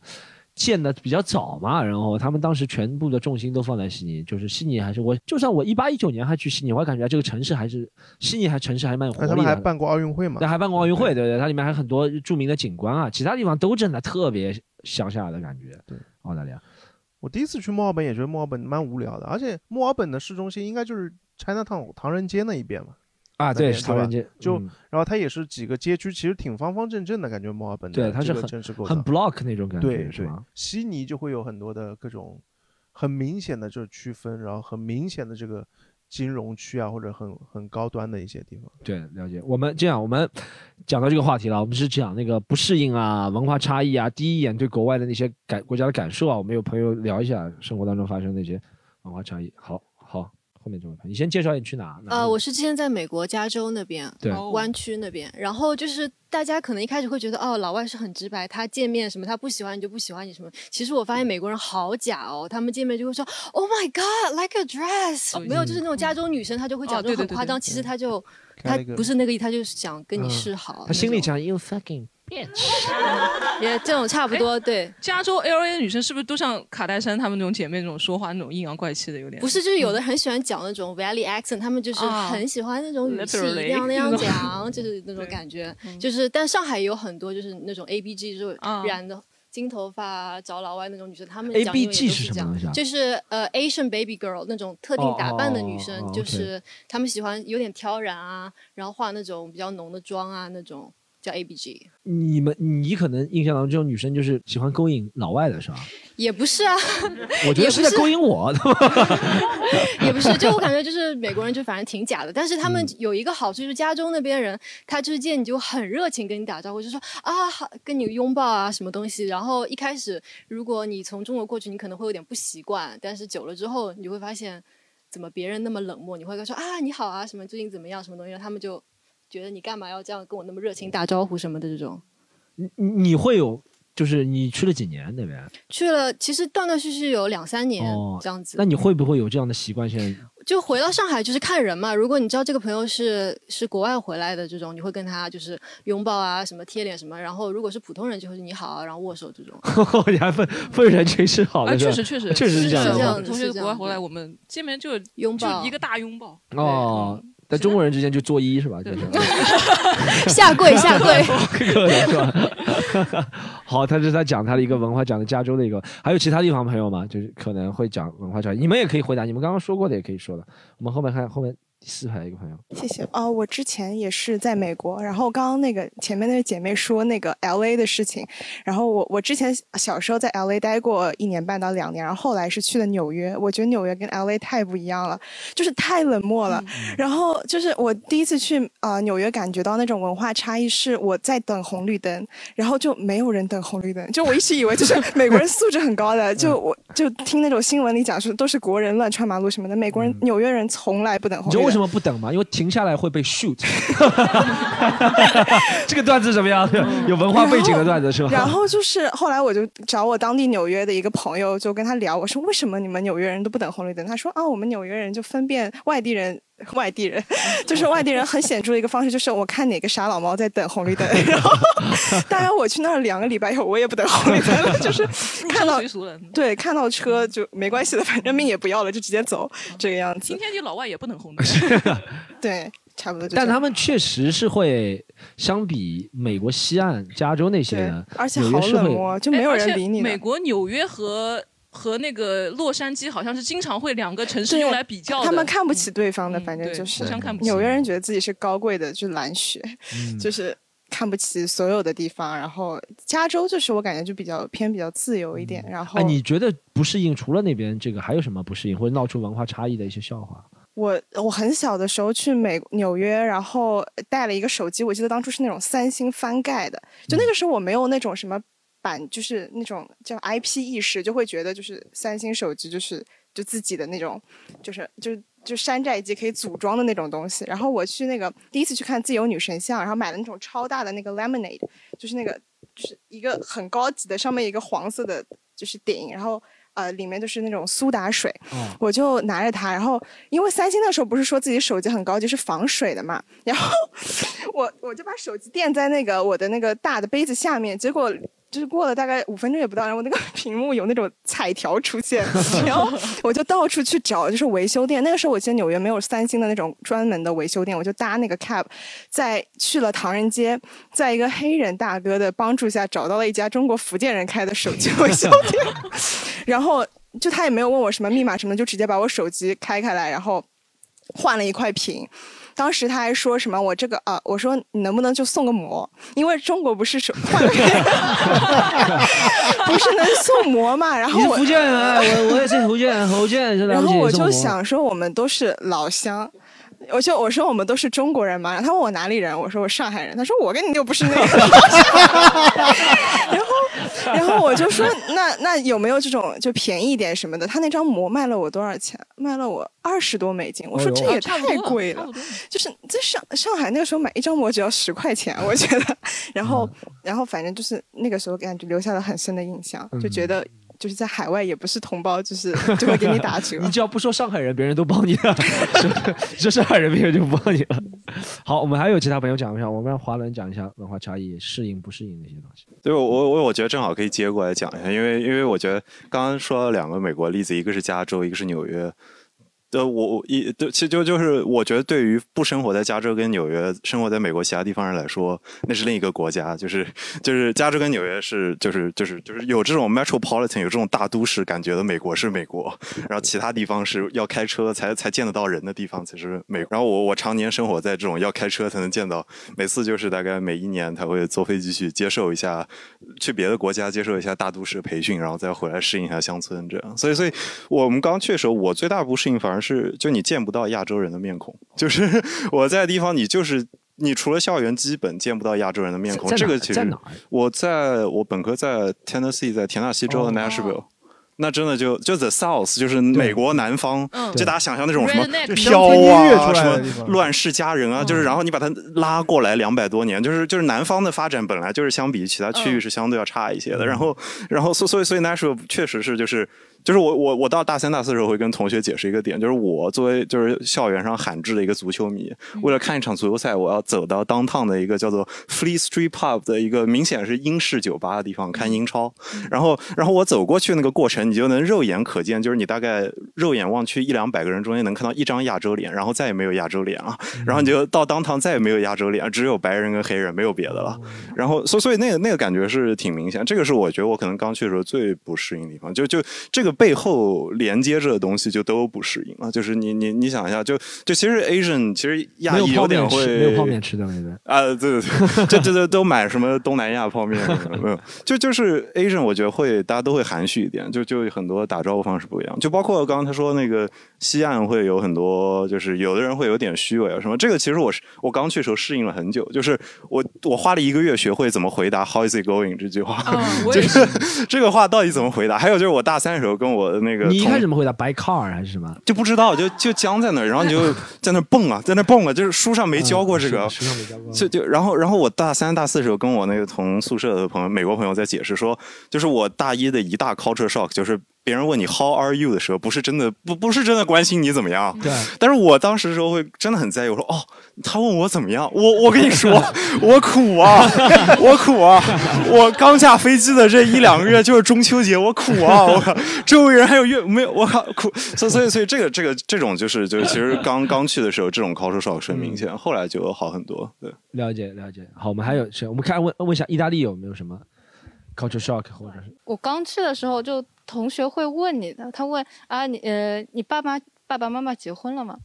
S4: 建的比较早嘛，然后他们当时全部的重心都放在悉尼，就是悉尼还是我，就算我一八一九年还去悉尼，我还感觉这个城市还是悉尼还城市还蛮有活力的。
S5: 们还办过奥运会嘛
S4: 对，？还办过奥运会，对对，它里面还有很多著名的景观啊，其他地方都真的特别乡下的感觉。
S5: 对，
S4: 澳大利亚。
S5: 我第一次去墨尔本也觉得墨尔本蛮无聊的，而且墨尔本的市中心应该就是 Chinatown 唐人街那一边嘛。
S4: 啊对是唐人街
S5: 就、
S4: 嗯
S5: 然后它也是几个街区，其实挺方方正正的感觉。墨尔本的
S4: 对它是很很 block 那种感觉
S5: 对对
S4: 是吗，
S5: 悉尼就会有很多的各种很明显的这区分，然后很明显的这个金融区啊，或者很很高端的一些地方。
S4: 对，了解。我们这样，我们讲到这个话题了，我们是讲那个不适应啊、文化差异啊，第一眼对国外的那些感国家的感受啊，我们有朋友聊一下生活当中发生的那些文化差异。好好，后面这位朋友，你先介绍你去哪？哪
S10: 呃，我是之前在美国加州那边，
S4: 对。
S10: 湾区那边，然后就是大家可能一开始会觉得，哦，老外是很直白，他见面什么他不喜欢你就不喜欢你什么。其实我发现美国人好假哦，他们见面就会说，Oh my God，like a dress，没有，就是那种加州女生她就会讲这
S2: 哦对对对
S10: 种很夸张，
S2: 对
S10: 其实她就她不是那个意，她就是想跟你
S4: 嗯。
S10: 示好。
S4: 他心里讲 you fucking bitch，
S10: 也这种差不多，对。
S2: 加州 L A 的女生是不是都像卡戴珊她们那种姐妹那种说话那种阴阳怪气的，有点？
S10: 不是，就是有的很喜欢讲那种 Valley accent，她们就是
S2: 啊
S10: 很喜欢那种语气，一
S2: Literally
S10: 定要那样
S2: 那种
S10: 讲，就是那种感觉。就是，但上海也有很多就是那种 A B G，就是染的金头发啊找老外那种女生，她们讲英文
S4: ABG
S10: 也都这样
S4: 是什么东西啊
S10: 就是呃 Asian baby girl 那种特定打扮的女生就是她们喜欢有点挑染啊，然后化那种比较浓的妆啊，那种叫 A B G。
S4: 你们你可能印象当中这种女生就是喜欢勾引老外的是吧？
S10: 也不是啊，
S4: 我觉得 是在勾引我，
S10: 也不是，就我感觉就是美国人就反正挺假的，但是他
S4: 嗯
S10: 们有一个好处，就是加州那边人，他就是见你就很热情跟你打招呼，就说啊好跟你拥抱啊什么东西。然后一开始如果你从中国过去，你可能会有点不习惯，但是久了之后，你就会发现怎么别人那么冷漠，你会跟他说啊你好啊什么最近怎么样什么东西，他们就觉得你干嘛要这样跟我那么热情打招呼什么的这种。
S4: 你你会有就是你去了几年那边？
S10: 去了，其实断断续续有两三年、
S4: 哦
S10: 这样子。
S4: 那你会不会有这样的习惯？现在
S10: 就回到上海就是看人嘛。如果你知道这个朋友是是国外回来的这种，你会跟他就是拥抱啊，什么贴脸什么。然后如果是普通人，就会是你好啊，然后握手这种。
S4: 你还分分人群是好
S2: 啊，
S4: 的，
S2: 确实确实
S4: 确实是这样的。
S2: 同学国外回来，我们见面就
S10: 拥抱
S2: 就一个大拥抱。
S4: 哦，在中国人之间就作揖是吧？就是
S10: 下跪 下跪？
S4: 好，他是在讲他的一个文化，讲的加州的一个，还有其他地方朋友吗？就是可能会讲文化差异，你们也可以回答，你们刚刚说过的也可以说的。我们后面看后面第四排一个朋友，
S11: 谢谢啊、我之前也是在美国，然后刚刚那个前面那个姐妹说那个 L A 的事情，然后我我之前小时候在 L A 待过一年半到两年，然后后来是去了纽约，我觉得纽约跟 L A 太不一样了，就是太冷漠了。然后就是我第一次去啊、呃纽约，感觉到那种文化差异，是我在等红绿灯，然后就没有人等红绿灯，就我一直以为就是 美国人素质很高的，就我就听那种新闻里讲说都是国人乱穿马路什么的，美国人、纽约人从来不等红绿灯。
S4: 为什么不等吗？因为停下来会被 shoot。这个段子怎么样？有文化背景的段子是吧？
S11: 然后就是后来我就找我当地纽约的一个朋友，就跟他聊，我说为什么你们纽约人都不等红绿灯？他说啊，我们纽约人就分辨外地人。外地人 就是外地人很显著的一个方式，就是我看哪个傻老猫在等红绿灯，然后当然我去那儿两个礼拜以后，我也不等红绿灯了，就是看到。对看到车就没关系的，反正命也不要了，就直接走这个样子
S2: 今。天你老外也不能红灯。
S11: 对，差不多就。
S4: 但他们确实是会相比美国西岸、加州那些人，
S11: 而且好冷漠，就没有人理你。
S2: 美国纽约和和那个洛杉矶好像是经常会两个城市用来比较的。
S11: 他们看不起对方的，反正就是
S2: 互相看不起
S11: 纽约人觉得自己是高贵的，就是蓝血，
S4: 嗯
S11: 就是看不起所有的地方。然后加州就是我感觉就比较偏比较自由一点。然后
S4: 哎，你觉得不适应？除了那边这个，还有什么不适应或者闹出文化差异的一些笑话？
S11: 我我很小的时候去美纽约，然后带了一个手机，我记得当初是那种三星翻盖的，就那个时候我没有那种什么版，就是那种叫 IP 意识，就会觉得就是三星手机就是就自己的那种，就是就就山寨机可以组装的那种东西。然后我去那个第一次去看自由女神像，然后买了那种超大的那个 lemonade，就是那个就是一个很高级的，上面一个黄色的就是顶，然后。呃，里面就是那种苏打水，我就拿着它，然后因为三星那时候不是说自己手机很高级是防水的嘛，然后 我我就把手机垫在那个我的那个大的杯子下面，结果就是过了大概五分钟也不到，然后那个 屏幕有那种彩条出现，然后我就到处去找，就是维修店。那个时候我记得纽约没有三星的那种专门的维修店，我就搭那个 cab，在去了唐人街，在一个黑人大哥的帮助下找到了一家中国福建人开的手机维修店，然后就他也没有问我什么密码什么的，就直接把我手机开开来，然后换了一块屏。当时他还说什么我这个啊，我说你能不能就送个膜？因为中国不是手换了 不是能送膜嘛？然后我
S4: 福建人，我我也是福建人，福建人是
S11: 然后我就想说，我们都是老乡。我就我说我们都是中国人嘛，然后他问我哪里人，我说我上海人，他说我跟你又不是那个，然后然后我就说那那有没有这种就便宜一点什么的？他那张膜卖了我多少钱？卖了我二十多美金，我说这也太贵了，就是在上上海那个时候买一张膜只要十块钱，我觉得，然后然后反正就是那个时候感觉留下了很深的印象，就觉得。就是在海外也不是同胞，就是就会给你打折。
S4: 你只要不说上海人，别人都帮你了；说上海人，别人就不帮你了。好，我们还有其他朋友讲一下，我们让华伦讲一下文化差异、适应不适应那些东西。
S6: 对，我我我觉得正好可以接过来讲一下，因为因为我觉得刚刚说了两个美国例子，一个是加州，一个是纽约。呃，我我一对，其实就就是我觉得对于不生活在加州跟纽约，生活在美国其他地方人来说，那是另一个国家。就是就是加州跟纽约是就是就是就是有这种 metropolitan 有这种大都市感觉的美国是美国，然后其他地方是要开车才才见得到人的地方才是美。然后我我常年生活在这种要开车才能见到，每次就是大概每一年才会坐飞机去接受一下，去别的国家接受一下大都市培训，然后再回来适应一下乡村这样。所以所以我们刚去的时候，我最大不适应反而是就你见不到亚洲人的面孔，就是 我在的地方你就是。你除了校园，基本见不到亚洲人的面孔。这个其实
S4: 在哪儿
S6: 我在我本科在 Tennessee，在田纳西州的 Nashville。那真的就就 the South，就是美国南方，
S2: 嗯
S6: 就大家想象那种什么飘啊，什么乱世佳人啊，就是然后你把它拉过来两百多年，就是就是南方的发展本来就是相比其他区域是相对要差一些的，然后然后所所以所以 Nashville 确实是就是。就是我我我到大三大四的时候会跟同学解释一个点，就是我作为就是校园上罕至的一个足球迷，为了看一场足球赛，我要走到 downtown 的一个叫做 Fleet Street Pub 的一个明显是英式酒吧的地方看英超，然后然后我走过去那个过程，你就能肉眼可见，就是你大概肉眼望去一两百个人中间能看到一张亚洲脸，然后再也没有亚洲脸了，然后你就到 downtown 再也没有亚洲脸，只有白人跟黑人，没有别的了。然后所所以那个那个感觉是挺明显，这个是我觉得我可能刚去的时候最不适应的地方，就就这个背后连接着的东西就都不适应了。就是你你你想一下，就就其实 Asian 其实亚
S4: 没有
S6: 裔有点会
S4: 没有泡面吃的那边。
S6: 啊，对对对，这这这都买什么东南亚泡面什么的没有？就就是 Asian，我觉得会大家都会含蓄一点，就就很多打招呼方式不一样，就包括刚刚他说那个西岸会有很多，就是有的人会有点虚伪啊什么。这个其实我是我刚去的时候适应了很久，就是我我花了一个月学会怎么回答 How is it going 这句话，就
S2: 是
S6: 是 这个话到底怎么回答？还有就是我大三的时候跟我的那个
S4: 你一开始怎么回答？By car 还是什么？
S6: 就不知道，就就僵在那儿，然后你就 在那儿蹦啊，在那儿蹦啊，就是书上没教过这个，
S4: 嗯书上没教过
S6: 就就然后然后我大三大四的时候跟我那个同宿舍的朋友，美国朋友在解释说，就是我大一的一大 culture shock，就是别人问你 How are you 的时候，不是真的不不是真的关心你怎么样，
S4: 对，
S6: 但是我当时的时候会真的很在意，我说哦，他问我怎么样，我我跟你说，我苦啊，我苦啊，我刚下飞机的这一两个月就是中秋节，我苦啊，我靠，周围人还有月没有，我靠苦，所以所以所以这个这个这种就是就是其实刚刚去的时候这种 culture shock 是很明显，后来就好很多，对。
S4: 了解了解。好，我们还有谁？我们看问问一下意大利有没有什么 culture shock 或者是
S8: 我刚去的时候，就同学会问你的，他问啊，你呃，你爸妈爸爸妈妈结婚了吗？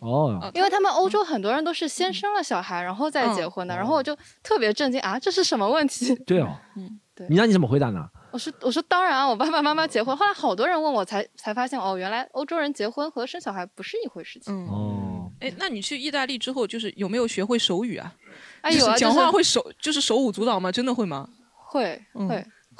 S4: 哦，
S8: 因为他们欧洲很多人都是先生了小孩，然后再结婚的，然后我就特别震惊啊，这是什么问题？
S4: 对哦，
S8: 嗯，对。
S4: 你让你怎么回答呢？
S8: 我说我说当然啊，我爸爸妈妈结婚。后来好多人问我才才发现哦，原来欧洲人结婚和生小孩不是一回事情。
S2: 嗯
S4: 哦，
S2: 哎，那你去意大利之后，就是有没有学会手语啊？
S8: 哎有啊
S2: 讲话会手就是手舞足蹈吗？真的会吗？
S8: 会
S2: 嗯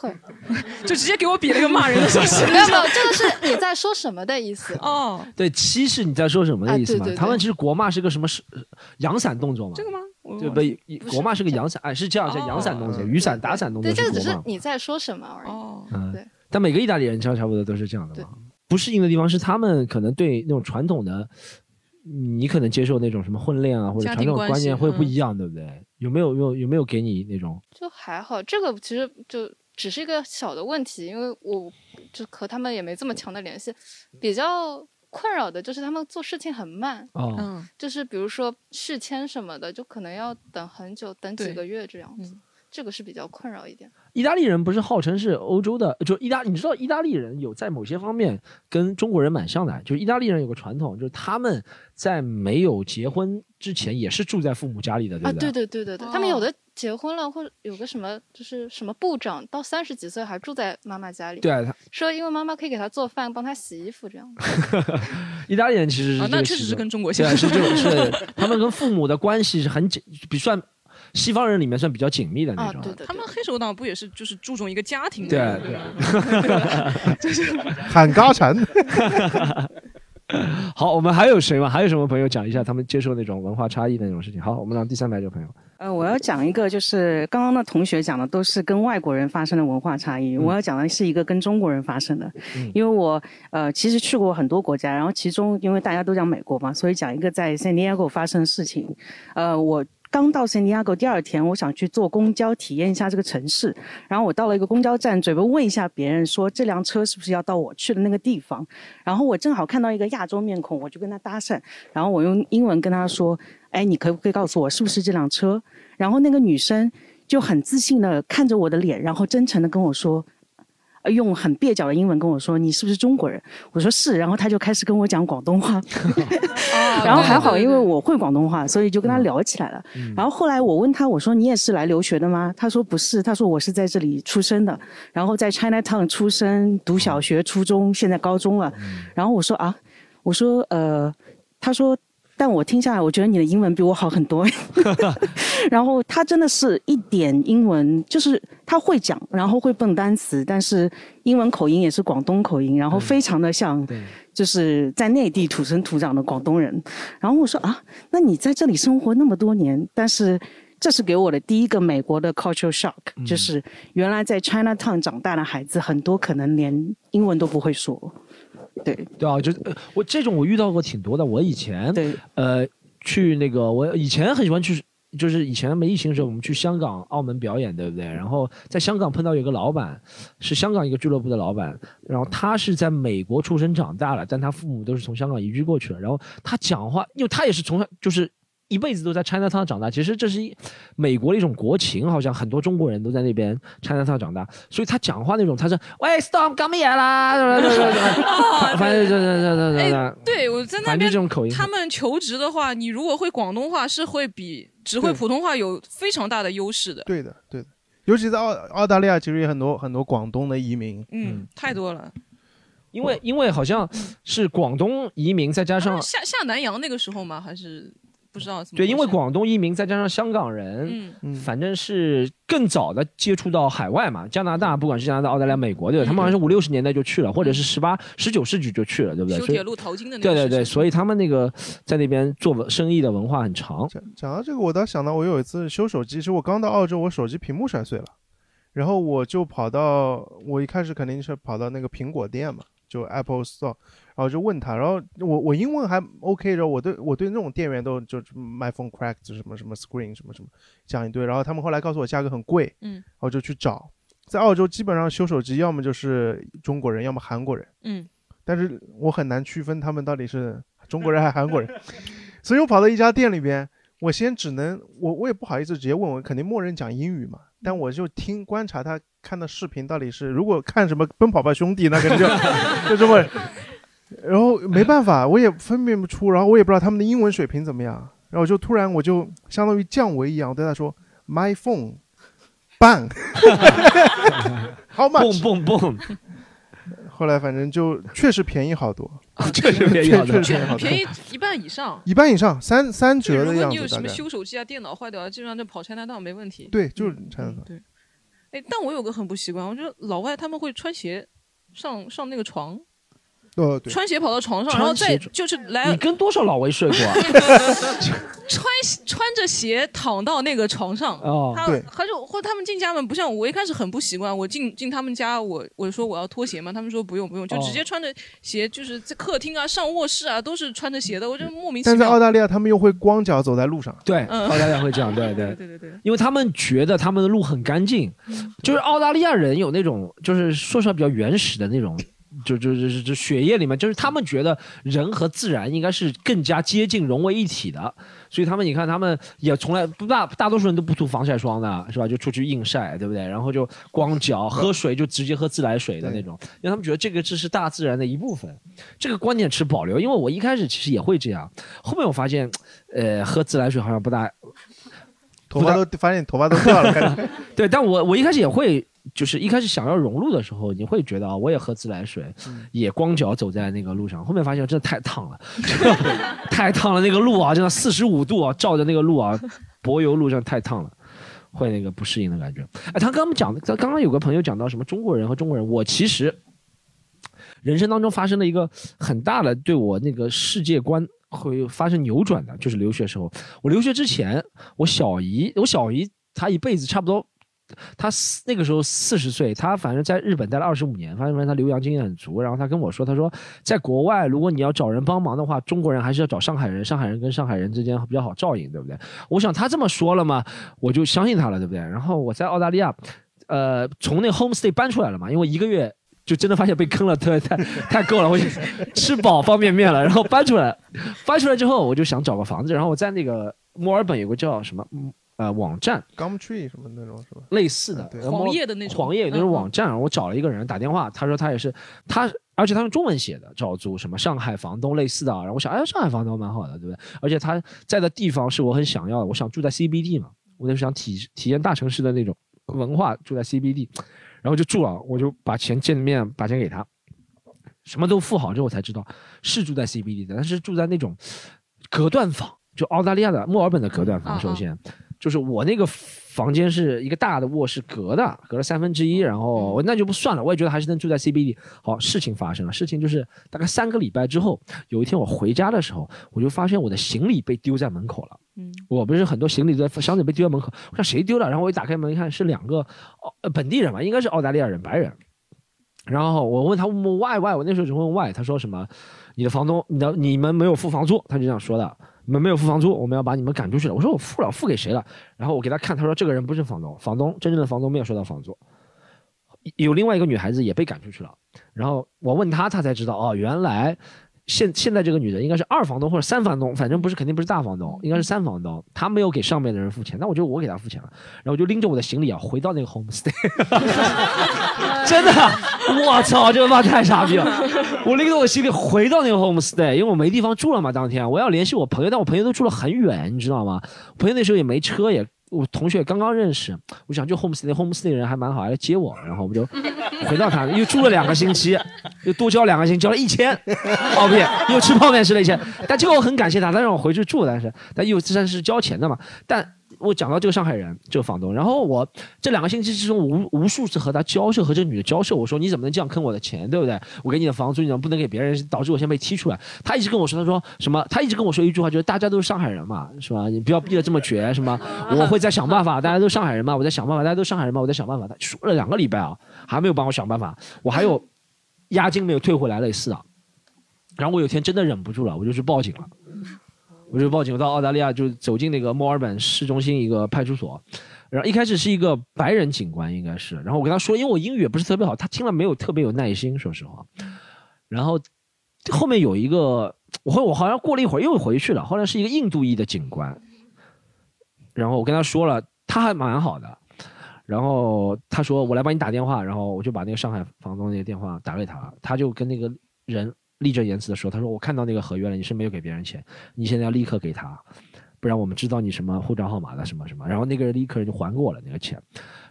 S8: 会会，
S2: 就直接给我比了一个骂人的手势。
S8: 没 有没有，这个是你在说什么的意思
S2: 哦。
S4: 对，七是你在说什么的意思吗？
S8: 啊对对对
S4: 他们其实国骂是个什么是阳伞动作嘛？
S2: 这个吗？
S4: 对不？国骂是个阳伞，哎，是这样，叫阳伞动作，雨伞打伞动作
S8: 对，这个只是。你在说什么而已。
S2: 哦，
S4: 嗯
S8: 对，
S4: 但每个意大利人差差不多都是这样的嘛。不适应的地方是他们可能对那种传统的你可能接受那种什么婚恋啊或者传统观念会不
S8: 嗯
S4: 一样，对不对？有没有有有没有给你那种？
S8: 就还好，这个其实就只是一个小的问题，因为我就和他们也没这么强的联系，比较困扰的就是他们做事情很慢，
S4: 哦
S2: 嗯，
S8: 就是比如说续签什么的，就可能要等很久，等几个月这样子，这个是比较困扰一点。
S4: 意大利人不是号称是欧洲的，就意大，你知道意大利人有在某些方面跟中国人蛮像的，就是意大利人有个传统，就是他们在没有结婚之前也是住在父母家里的，对
S8: 啊，
S4: 不对？
S8: 对对对对对，他们有的结婚了，或者有个什么就是什么部长到三十几岁还住在妈妈家里，
S4: 对啊他
S8: 说因为妈妈可以给他做饭，帮他洗衣服这样。
S4: 意大利人其实是
S2: 那确实是跟中国
S4: 对啊
S2: 像
S4: 是这种是他们跟父母的关系是很紧，比算西方人里面算比较紧密的那种。
S2: 啊他们黑手党不也是就是注重一个家庭
S4: 对
S2: 的？
S4: 对
S2: 就是
S5: 喊嘎蝉。
S4: 好，我们还有谁吗？还有什么朋友讲一下他们接受那种文化差异的那种事情？好，我们让第三排这个朋友。
S12: 呃，我要讲一个，就是刚刚的同学讲的都是跟外国人发生的文化差异，我要讲的是一个跟中国人发生的。
S13: 嗯
S12: 因为我呃其实去过很多国家，然后其中因为大家都讲美国嘛，所以讲一个在 San Diego 发生的事情。呃，我刚到 San Diego 第二天，我想去坐公交体验一下这个城市，然后我到了一个公交站，准备问一下别人说这辆车是不是要到我去的那个地方，然后我正好看到一个亚洲面孔，我就跟他搭讪，然后我用英文跟他说：“哎，你可不可以告诉我是不是这辆车？”然后那个女生就很自信的看着我的脸，然后真诚的跟我说。呃用很蹩脚的英文跟我说：“你是不是中国人？”我说是，然后他就开始跟我讲广东话，然后还好，因为我会广东话，所以就跟他聊起来了。然后后来我问他，我说：“你也是来留学的吗？”他说：“不是，他说我是在这里出生的，然后在 Chinatown 出生，读小学、初中，现在高中了。”然后我说：“啊，我说呃，他说。”但我听下来，我觉得你的英文比我好很多。然后他真的是一点英文，就是他会讲，然后会蹦单词，但是英文口音也是广东口音，然后非常的像，就是在内地土生土长的广东人。然后我说啊，那你在这里生活那么多年，但是这是给我的第一个美国的 cultural shock，、就是原来在 Chinatown 长大的孩子很多可能连英文都不会说。对
S4: 对啊，就呃我这种我遇到过挺多的。我以前呃去那个，我以前很喜欢去，就是以前没疫情的时候，我们去香港、澳门表演，对不对？然后在香港碰到有个老板，是香港一个俱乐部的老板，然后他是在美国出生长大了，但他父母都是从香港移居过去了。然后他讲话，因为他也是从小就是。一辈子都在 Chinatown 长大，其实这是一美国的一种国情，好像很多中国人都在那边 Chinatown 长大，所以他讲话那种，他是喂 Storm 干咩啦，反正这这这这这，
S2: 对，我在那边
S4: 这种口音
S2: 他们求职的话，你如果会广东话，是会比只会普通话有非常大的优势的。
S5: 对的，对的，尤其在澳澳大利亚，其实有很多很多广东的移民。
S2: 嗯，太多了。
S4: 因为因为好像是广东移民，再加上
S2: 下下南洋那个时候吗？还是不知道怎么
S4: 对，因为广东移民再加上香港人，
S2: 嗯
S4: 反正是更早的接触到海外嘛，加拿大不管是加拿大、澳大利亚、美国，对吧？他们好像是五六十年代就去了，或者是十八、十九世纪就去了，对不对？
S2: 修铁路淘金的那
S4: 对对对，所以他们那个在那边做文生意的文化很长。
S5: 讲到这个，我倒想到我有一次修手机，其实我刚到澳洲，我手机屏幕摔碎了，然后我就跑到我一开始肯定是跑到那个苹果店嘛，就 Apple Store，然后就问他，然后我我英文还 OK，然后我对我对那种店员都就 my phone cracked 什么什么 screen 什么什么讲一堆，然后他们后来告诉我价格很贵，
S2: 嗯。
S5: 然后就去找，在澳洲基本上修手机要么就是中国人，要么韩国人，
S2: 嗯，
S5: 但是我很难区分他们到底是中国人还是韩国人，所以我跑到一家店里边，我先只能我我也不好意思直接问，我肯定默认讲英语嘛，但我。就听观察他看的视频到底是，如果看什么《奔跑吧兄弟》，那肯定就 就这么，然后没办法，我也分辨不出，然后我也不知道他们的英文水平怎么样，然后就突然我就相当于降维一样，我对他说 My phone，棒，How much？
S4: 蹦蹦蹦。
S5: 后来反正就确实便宜好多，
S4: 确实便宜好多
S5: 确实便宜好多，
S2: 便宜一半以上。
S5: 一半以上，三三折
S2: 如
S5: 的样
S2: 果你有什么。修手机啊、电脑坏掉啊，基本上就跑 China 没问题。
S5: 对，就是
S2: 嗯
S5: China
S2: 对。哎，但我有个很不习惯，我觉得老外他们会穿鞋上上那个床，穿鞋跑到床上，然后再就是来
S4: 你跟多少老魏睡过啊？
S2: 穿穿着鞋躺到那个床上，他他就或他们进家门，不像我，我一开始很不习惯，我进进他们家，我我说我要脱鞋嘛，他们说不用不用，就
S5: 哦
S2: 直接穿着鞋，就是在客厅啊、上卧室啊都是穿着鞋的，我就莫名其妙。
S5: 但在澳大利亚，他们又会光脚走在路上。
S4: 对，
S2: 嗯
S4: 澳大利亚会这样，对对
S2: 对对对，
S4: 因为他们觉得他们的路很干净，就是澳大利亚人有那种，就是说实话比较原始的那种。就就就就就血液里面，就是他们觉得人和自然应该是更加接近融为一体的，所以他们你看他们也从来不大大多数人都不涂防晒霜的，是吧？就出去硬晒，对不对？然后就光脚喝水就直接喝自来水的那种，因为他们觉得这个这是大自然的一部分，这个观念持保留。因为我一开始其实也会这样，后面我发现，呃，喝自来水好像不大，
S5: 头发都发现头发都掉了，
S4: 对，但我我一开始也会，就是一开始想要融入的时候，你会觉得啊，我也喝自来水，也光脚走在那个路上，后面发现真的太烫了，太烫了，那个路啊，真的四十五度啊，照着那个路啊，柏油路上太烫了。会那个不适应的感觉。哎，他刚刚讲，他刚刚有个朋友讲到什么中国人和中国人，我其实人生当中发生了一个很大的对我那个世界观会发生扭转的，就是留学时候。我留学之前，我小姨，我小姨她一辈子差不多，她四那个时候四十岁，他反正在日本待了二十五年，发现他留洋经验很足。然后他跟我说，他说在国外，如果你要找人帮忙的话，中国人还是要找上海人，上海人跟上海人之间比较好照应，对不对？我想他这么说了嘛，我就相信他了，对不对？然后我在澳大利亚，呃，从那个 homestay 搬出来了嘛，因为一个月。就真的发现被坑了，太太太够了，我就 吃饱方便面了，然后搬出来，搬出来之后我就想找个房子，然后我在那个墨尔本有个叫什么嗯呃网站。
S5: Gumtree 什么那种是吧？
S4: 类似的
S2: 黄页的那种。
S4: 黄页有那种网站，我找了一个人打电话，他说他也是他，而且他用中文写的，找租什么上海房东类似的啊，然后我想哎上海房东蛮好的，对不对？而且他在的地方是我很想要的，我想住在 CBD 嘛，我就想体体验大城市的那种文化，住在 CBD，然后就住了，我就把钱见面把钱给他，什么都付好之后，我才知道是住在 CBD 的，但是住在那种隔断房，就澳大利亚的墨尔本的隔断房。首先，就是我那个房间是一个大的卧室隔的，隔了三分之一，然后那就不算了，我也觉得还是能住在 CBD。好，事情发生了，事情就是大概三个礼拜之后，有一天我回家的时候，我就发现我的行李被丢在门口了。
S2: 嗯，
S4: 我不是很多行李箱子被丢在门口，我想谁丢了？然后我一打开门一看，是两个澳呃本地人吧，应该是澳大利亚人，白人。然后我问他问 why why，我那时候只问 why，他说什么？你的房东，你的你们没有付房租，他就这样说的。你们没有付房租，我们要把你们赶出去了。我说我付了，付给谁了？然后我给他看，他说这个人不是房东，房东真正的房东没有收到房租。有另外一个女孩子也被赶出去了。然后我问他，他才知道哦，原来现现在这个女的应该是二房东或者三房东，反正不是肯定不是大房东，应该是三房东。她没有给上面的人付钱，那我就我给她付钱了。然后我就拎着我的行李啊，回到那个 homestay。真的，我操，这他妈太傻逼了！我拎着我行李回到那个 homestay，因为我没地方住了嘛。当天我要联系我朋友，但我朋友都住了很远，你知道吗？朋友那时候也没车，也我同学刚刚认识，我想就 Home City，Home City 人还蛮好，还来接我，然后我们就回到他，又住了两个星期，又多交两个星期，交了一千澳币，又吃泡面吃了一千。但这个我很感谢他，他让我回去住，但是但又算是交钱的嘛，但。我讲到这个上海人，这个房东，然后我这两个星期之中无无数次和他交涉，和这个女的交涉，我说你怎么能这样坑我的钱，对不对？我给你的房租，你怎么不能给别人，导致我现在被踢出来？他一直跟我说，他说什么？他一直跟我说一句话，就是大家都是上海人嘛，是吧？你不要逼得这么绝，是吗？我会在想办法，大家都是上海人嘛，我在想办法，大家都是上海人嘛，我在想办法。他说了两个礼拜啊，还没有帮我想办法，我还有押金没有退回来类似啊。然后我有天真的忍不住了，我就去报警了。我就报警，我到澳大利亚就走进那个墨尔本市中心一个派出所，然后一开始是一个白人警官，应该是，然后我跟他说，因为我英语也不是特别好，他听了没有特别有耐心，说实话。然后后面有一个，我我好像过了一会儿又回去了，后来是一个印度裔的警官，然后我跟他说了，他还蛮好的，然后他说我来帮你打电话，然后我就把那个上海房东那个电话打给他，他就跟那个人。义正言辞的说：“他说我看到那个合约了，你是没有给别人钱，你现在要立刻给他，不然我们知道你什么护照号码的什么什么。”然后那个人立刻就还给我了那个钱，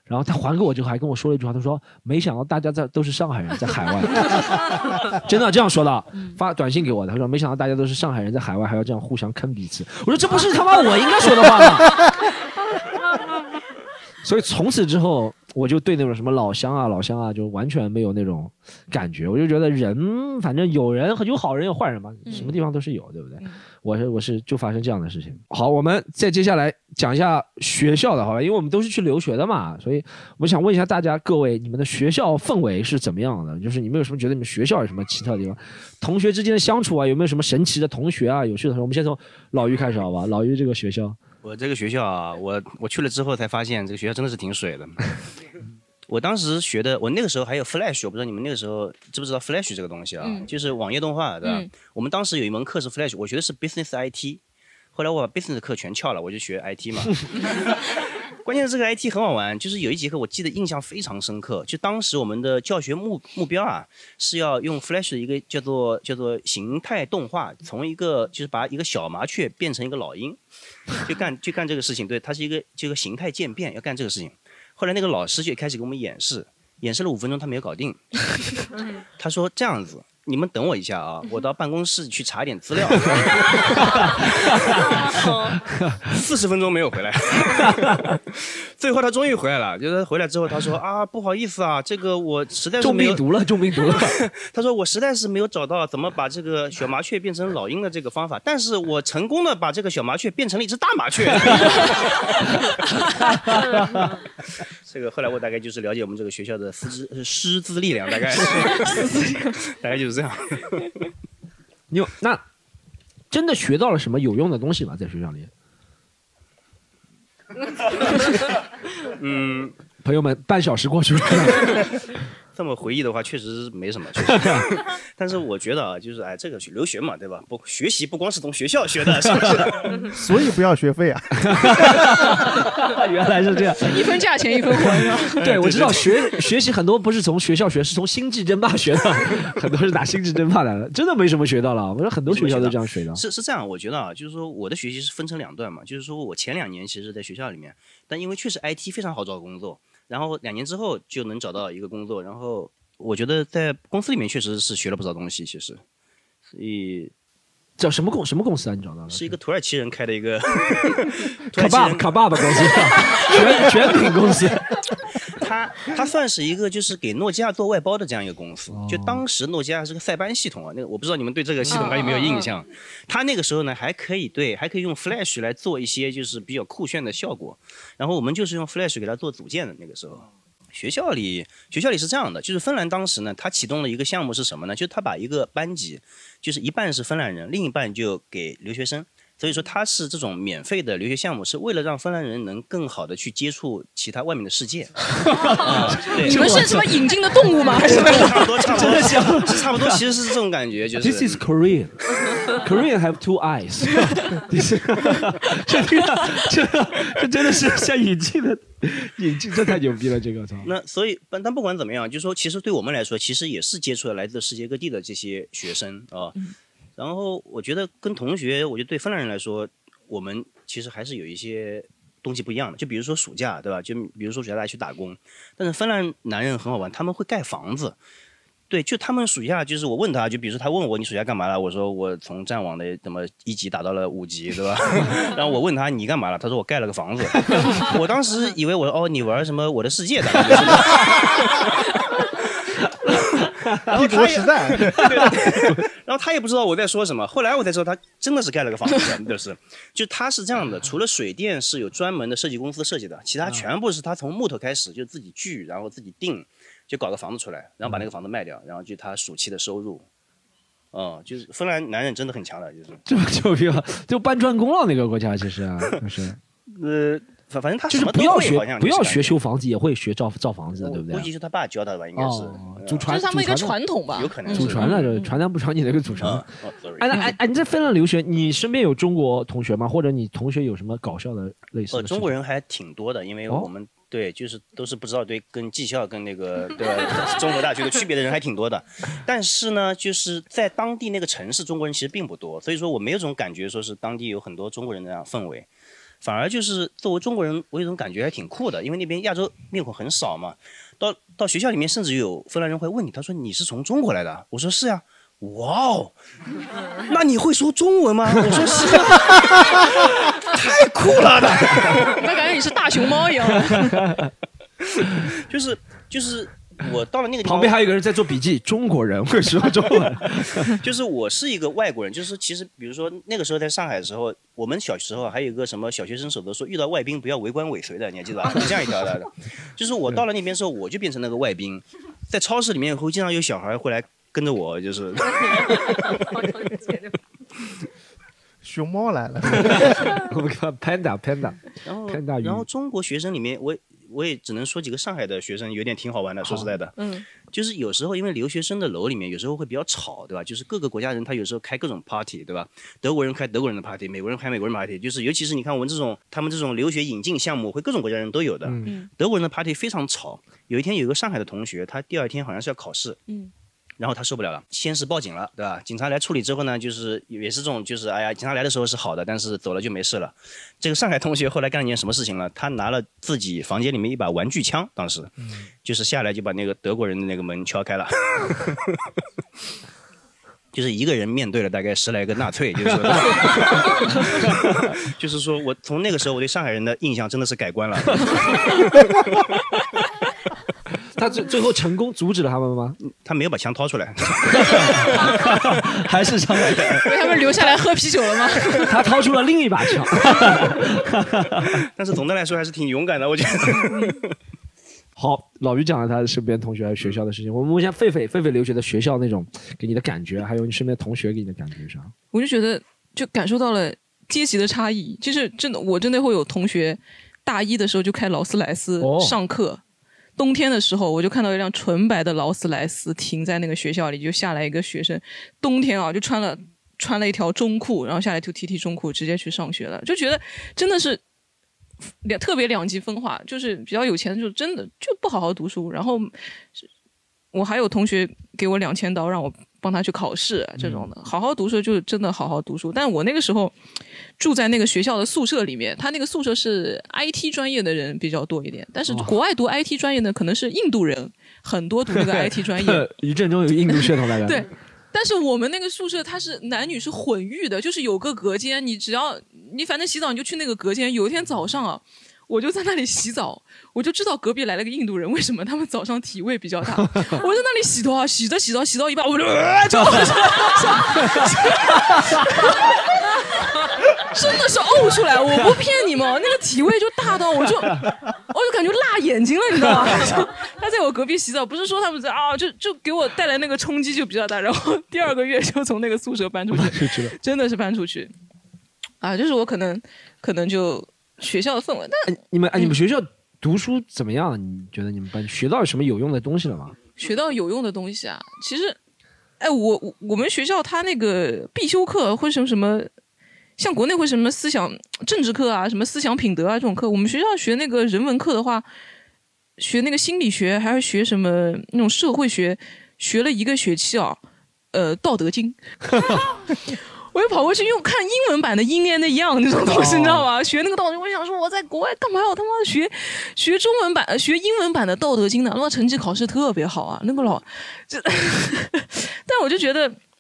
S4: 然后他还给我之后还跟我说了一句话，他说：“没想到大家在都是上海人，在海外，真的这样说的，发短信给我的。他说没想到大家都是上海人，在海外还要这样互相坑彼此。”我说：“这不是他妈我应该说的话吗？”所以从此之后，我就对那种什么老乡啊、老乡啊，就完全没有那种感觉。我就觉得人，反正有人有好人有坏人嘛，什么地方都是有，对不对？我是我是就发生这样的事情。好，我们再接下来讲一下学校的，好吧？因为我们都是去留学的嘛，所以我想问一下大家，各位，你们的学校氛围是怎么样的？就是你们有什么觉得你们学校有什么奇特的地方？同学之间的相处啊，有没有什么神奇的同学啊？有趣的同学？我们先从老于开始，好吧？老于这个学校。
S3: 我这个学校啊，我我去了之后才发现，这个学校真的是挺水的。我当时学的，我那个时候还有 Flash，我不知道你们那个时候知不知道 Flash 这个东西啊？
S13: 嗯
S3: 就是网页动画，对吧？
S13: 嗯
S3: 我们当时有一门课是 Flash，我学的是 Business IT，后来我把 Business 课全翘了，我就学 IT 嘛。关键是这个 IT 很好玩，就是有一节课我记得印象非常深刻，就当时我们的教学目目标啊是要用 Flash 的一个叫做叫做形态动画，从一个就是把一个小麻雀变成一个老鹰，就干就干这个事情。对，它是一个这个形态渐变，要干这个事情。后来那个老师就开始给我们演示，演示了五分钟，他没有搞定。他说这样子，你们等我一下啊，我到办公室去查点资料。四十分钟没有回来，最后他终于回来了。就是回来之后，他说啊，不好意思啊，这个我实在是
S4: 中
S3: 没有
S4: 病毒了，中病毒了。
S3: 他说我实在是没有找到怎么把这个小麻雀变成老鹰的这个方法，但是我成功的把这个小麻雀变成了一只大麻雀。这个后来我大概就是了解我们这个学校的师资呃师资力量，大概 大概就是这样。
S4: 你有那真的学到了什么有用的东西吗？在学校里？
S3: 嗯，
S4: 朋友们，半小时过去了。
S3: 这么回忆的话，确实是没什么，确实。但是我觉得啊，就是哎，这个留学嘛，对吧？不学习不光是从学校学的，是不是？
S5: 所以不要学费啊。
S4: 原来是这样，
S2: 一分价钱一分货是吧？
S4: 对，我知道学学习很多不是从学校学，是从星际争霸学的，很多是打星际争霸来的，真的没什么学到了。我说很多学校都这样学的。
S3: 是是这样，我觉得啊，就是说我的学习是分成两段嘛，就是说我前两年其实在学校里面，但因为确实 IT 非常好找工作，然后两年之后就能找到一个工作，然后我觉得在公司里面确实是学了不少东西，其实，所以
S4: 叫什么公什么公司啊？你找到了？
S3: 是一个土耳其人开的一个
S4: 卡爸爸卡爸爸公司，全全品公司。
S3: 他他算是一个就是给诺基亚做外包的这样一个公司。就当时诺基亚是个塞班系统啊，那个我不知道你们对这个系统还有没有印象？他那个时候呢还可以对还可以用 Flash 来做一些就是比较酷炫的效果，然后我们就是用 Flash 给它做组件的那个时候。学校里，学校里是这样的，就是芬兰当时呢，他启动了一个项目是什么呢？就是他把一个班级，就是一半是芬兰人，另一半就给留学生。所以说它是这种免费的留学项目，是为了让芬兰人能更好的去接触其他外面的世界。啊对
S2: 你们是什么引进的动物吗？还是
S3: 差不多，差不多，是差不多，其实是这种感觉，就是。
S4: This is Korean. Korean have two eyes. 这这这这真的是像引进的引进，这太牛逼了！这个操。
S3: 那所以，但但不管怎么样，就是说，其实对我们来说，其实也是接触了来自世界各地的这些学生啊。然后我觉得跟同学，我觉得对芬兰人来说，我们其实还是有一些东西不一样的。就比如说暑假，对吧？就比如说暑假大家去打工，但是芬兰男人很好玩，他们会盖房子。对，就他们暑假，就是我问他，就比如说他问我你暑假干嘛了，我说我从战网的怎么一级打到了五级，对吧？然后我问他你干嘛了，他说我盖了个房子。我当时以为我说哦你玩什么我的世界大概就是然后
S5: 帝国时代
S3: 对对对然后他也不知道我在说什么。后来我才知道，他真的是盖了个房子，就是，就他是这样的，除了水电是有专门的设计公司设计的，其他全部是他从木头开始就自己锯，然后自己定，就搞个房子出来，然后把那个房子卖掉，然后就他暑期的收入。嗯，就是芬兰男人真的很强的，就是。
S4: 这么牛逼啊！就搬砖工了那个国家，其实啊，就是
S3: 呃，反反正他
S4: 就是不要学不要学修房子，也会学造造房子的，对不对？
S3: 估计是他爸教他的吧，应该是。
S4: 哦祖传
S2: 这是他们一个
S4: 祖传
S2: 传统吧
S3: 有可能
S4: 祖传的，就是传男不传你的一个祖传。哎，那哎哎，你在芬兰留学，你身边有中国同学吗？或者你同学有什么搞笑的类似？
S3: 中国人还挺多的，因为
S4: 哦
S3: 我们、对就是都是不知道对跟技校跟那个 对吧综合大学的区别的人还挺多的。但是呢，就是在当地那个城市，中国人其实并不多，所以说我没有这种感觉，说是当地有很多中国人的那样氛围。反而就是作为中国人，我有种感觉还挺酷的，因为那边亚洲面孔很少嘛。到到学校里面，甚至有芬兰人会问你，他说你是从中国来的？我说是呀。哇哦，那你会说中文吗？我说是啊，太酷了的。
S2: 那感觉你是大熊猫一样。
S3: 就是就是我到了那个地方，
S4: 旁边还有一个人在做笔记，中国人会说中文。
S3: 就是我是一个外国人，就是其实比如说那个时候在上海的时候，我们小时候还有一个什么小学生守则说，遇到外宾不要围观尾随的，你还记得吧？是这样一条的。就是我到了那边之后，我就变成那个外宾，在超市里面会经常有小孩会来跟着我，就是。
S5: 熊猫来了，
S4: 我们看 panda panda，
S3: 然后
S4: panda 鱼
S3: 然后中国学生里面，我我也只能说几个上海的学生有点挺好玩的，说实在的，
S2: 嗯，
S3: 就是有时候因为留学生的楼里面有时候会比较吵，对吧？就是各个国家人他有时候开各种 party，对吧？德国人开德国人的 party，美国人开美国人 party，就是尤其是你看我们这种他们这种留学引进项目，会各种国家人都有的。
S2: 嗯
S3: 德国人的 party 非常吵。有一天有一个上海的同学，他第二天好像是要考试，
S2: 嗯。
S3: 然后他受不了了，先是报警了，对吧？警察来处理之后呢，就是也是这种，就是哎呀，警察来的时候是好的，但是走了就没事了。这个上海同学后来干了件什么事情了？他拿了自己房间里面一把玩具枪，当时，就是下来就把那个德国人的那个门敲开了。就是一个人面对了大概十来个纳粹，就是说，就是说我从那个时候我对上海人的印象真的是改观了。
S4: 他最最后成功阻止了他们吗？
S3: 他没有把枪掏出来，
S4: 还是上海人？
S2: 为他们留下来喝啤酒了吗？
S4: 他掏出了另一把枪。
S3: 但是总的来说还是挺勇敢的，我觉得。
S4: 好，老于讲了他身边同学还有学校的事情，我们问一下狒狒，狒狒留学的学校那种给你的感觉，还有你身边同学给你的感觉是啥？
S2: 我就觉得就感受到了阶级的差异，就是真的，我真的会有同学大一的时候就开劳斯莱斯
S4: 哦
S2: 上课。冬天的时候，我就看到一辆纯白的劳斯莱斯停在那个学校里，就下来一个学生，冬天啊就穿了穿了一条中裤，然后下来就踢踢中裤，直接去上学了，就觉得真的是两特别两极分化，就是比较有钱的就真的就不好好读书，然后我还有同学给我两千刀让我帮他去考试这种的，好好读书就是真的好好读书。但我那个时候住在那个学校的宿舍里面，他那个宿舍是 IT 专业的人比较多一点，但是国外读 IT 专业的可能是印度人很多读那个 IT 专业，
S4: 一阵中有印度血统来的。
S2: 对，但是我们那个宿舍它是男女是混浴的，就是有个隔间，你只要你反正洗澡你就去那个隔间。有一天早上啊，我就在那里洗澡，我就知道隔壁来了个印度人，为什么他们早上体味比较大？我在那里洗头啊，洗着洗着洗到一半，我就、呃、就 真的是呕出来，我不骗你们，那个体味就大到我就我就感觉辣眼睛了，你知道吗？就他在我隔壁洗澡，不是说他们在啊，就就给我带来那个冲击就比较大，然后第二个月就从那个宿舍搬出去，真的是搬出去啊，就是我可能可能就学校的氛围，但
S4: 你们哎，你们学校读书怎么样？你觉得你们班学到什么有用的东西了吗？
S2: 学到有用的东西啊，其实，哎，我我们学校它那个必修课会什么什么，像国内会什么思想政治课啊，什么思想品德啊这种课，我们学校学那个人文课的话，学那个心理学，还是学什么那种社会学，学了一个学期啊，呃，《道德经》。我就跑过去用看英文版的《英 and Yang》那种东西，你知道吧？学那个道德经，我想说我在国外干嘛要他妈的学学中文版、学英文版的《道德经》呢？他妈成绩考试特别好啊，那个老就，但我就觉得。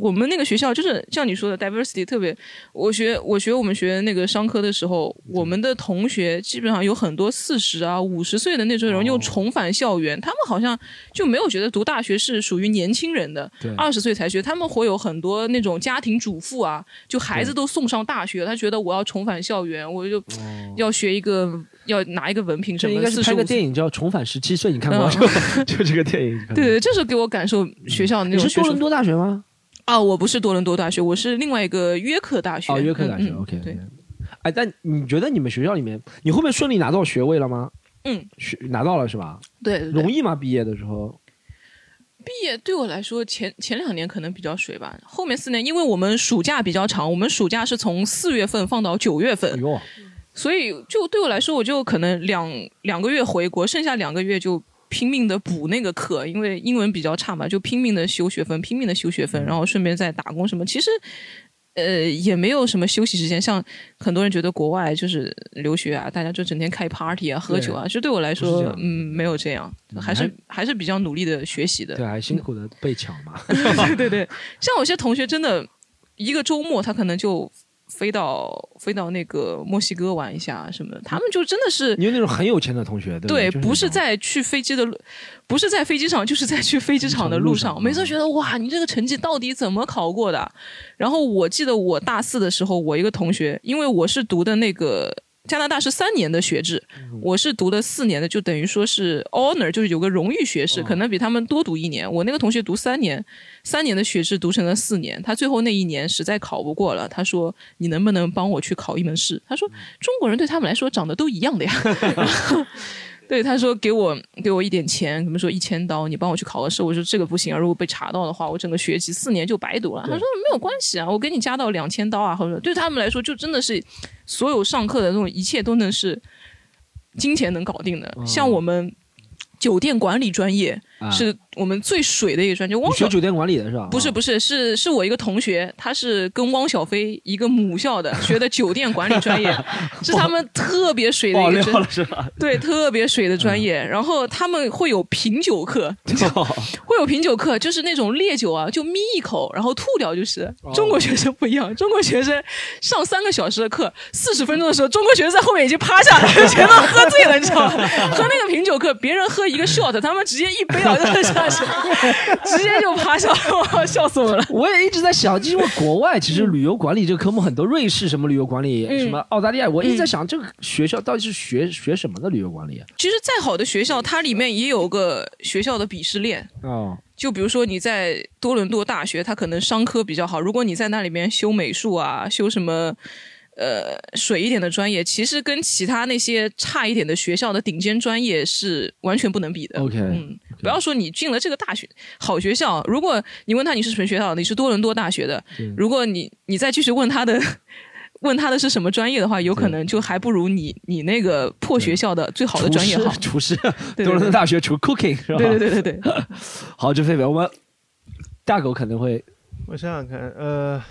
S2: 我们那个学校就是像你说的 diversity 特别，我学我学我们学那个商科的时候，我们的同学基本上有很多四十啊五十岁的那种人又重返校园，他们好像就没有觉得读大学是属于年轻人的
S4: 对，
S2: 二十岁才学，他们会有很多那种家庭主妇啊，就孩子都送上大学，他觉得我要重返校园，我就要学一个要拿一个文凭什么的，
S4: 这应该是拍个电影叫《重返十七岁》，你看过吗？
S2: 嗯
S4: 就 就这个电影。
S2: 对对，这是给我感受学校
S4: 你是多伦多大学吗？
S2: 啊，我不是多伦多大学，我是另外一个约克大学。
S4: 哦，约克大学。OK，
S2: 对，
S4: 哎，但你觉得你们学校里面，你后面顺利拿到学位了吗？
S2: 嗯，
S4: 学拿到了是吧？
S2: 对对对
S4: 容易吗？毕业的时候？
S2: 毕业对我来说，前前两年可能比较水吧，后面四年，因为我们暑假比较长，我们暑假是从四月份放到九月份，
S4: 哎
S2: 所以就对我来说，我就可能两两个月回国，剩下两个月就拼命的补那个课，因为英文比较差嘛，就拼命的修学分，拼命的修学分，然后顺便再打工什么。其实，呃，也没有什么休息时间。像很多人觉得国外就是留学啊，大家就整天开 party 啊、喝酒啊，
S4: 对
S2: 其实对我来说嗯，没有这样，还是
S4: 还
S2: 还是比较努力的学习的。
S4: 对，还辛苦的被抢嘛。
S2: 对对对，像有些同学真的一个周末他可能就飞到飞到那个墨西哥玩一下什么的。他们就真的是
S4: 你有那种很有钱的同学，对
S2: 对，
S4: 对，
S2: 不是在去飞机的路，不是在飞机场，就是在去飞机场的路上。每次觉得哇，你这个成绩到底怎么考过的？然后我记得我大四的时候，我一个同学，因为我是读的那个加拿大是三年的学制，我是读了四年的，就等于说是 honor，就是有个荣誉学士，可能比他们多读一年。我那个同学读三年，三年的学制读成了四年，他最后那一年实在考不过了，他说：“你能不能帮我去考一门试？”他说：“中国人对他们来说长得都一样的呀。” 对，他说给我给我一点钱，怎么说一千刀，你帮我去考个试。我说这个不行啊，如果被查到的话，我整个学籍四年就白读了。他说没有关系啊，我给你加到两千刀啊，或者对他们来说就真的是所有上课的那种一切都能是金钱能搞定的。像我们酒店管理专业
S4: 啊
S2: 是我们最水的一个专业，
S4: 你
S2: 汪小
S4: 学酒店管理的是吧？
S2: 不是不是是是我一个同学，他是跟汪小菲一个母校的，学的酒店管理专业，是他们特别水的一个专
S4: 了是吧？
S2: 对，特别水的专业。然后他们会有品酒课，会有品酒课，就是那种烈酒啊，就眯一口，然后吐掉就是。中国学生不一样，中国学生上三个小时的课，四十分钟的时候，中国学生在后面已经趴下了，全都喝醉了，你知道吗？喝那个品酒课，别人喝一个 shot，他们直接一杯啊就下去，直接就趴下了，笑死我了。
S4: 我也一直在想，因为国外其实旅游管理这个科目很多，瑞士什么旅游管理，
S2: 嗯
S4: 什么澳大利亚，我一直在想这个学校到底是学学什么的旅游管理啊？
S2: 其实再好的学校，它里面也有个学校的鄙视链。
S4: 哦，
S2: 就比如说你在多伦多大学，它可能商科比较好。如果你在那里面修美术啊，修什么呃水一点的专业，其实跟其他那些差一点的学校的顶尖专业是完全不能比的。
S4: OK
S2: 嗯，不要说你进了这个大学好学校，如果你问他你是什么学校，你是多伦多大学的，如果你你再继续问他的。问他的是什么专业的话，有可能就还不如你你那个破学校的最好的专业好。
S4: 厨师，多伦多大学厨 cooking 是吧？
S2: 对对对对对。
S4: 好，这狒狒，我们大狗可能会，
S5: 我想想看，呃，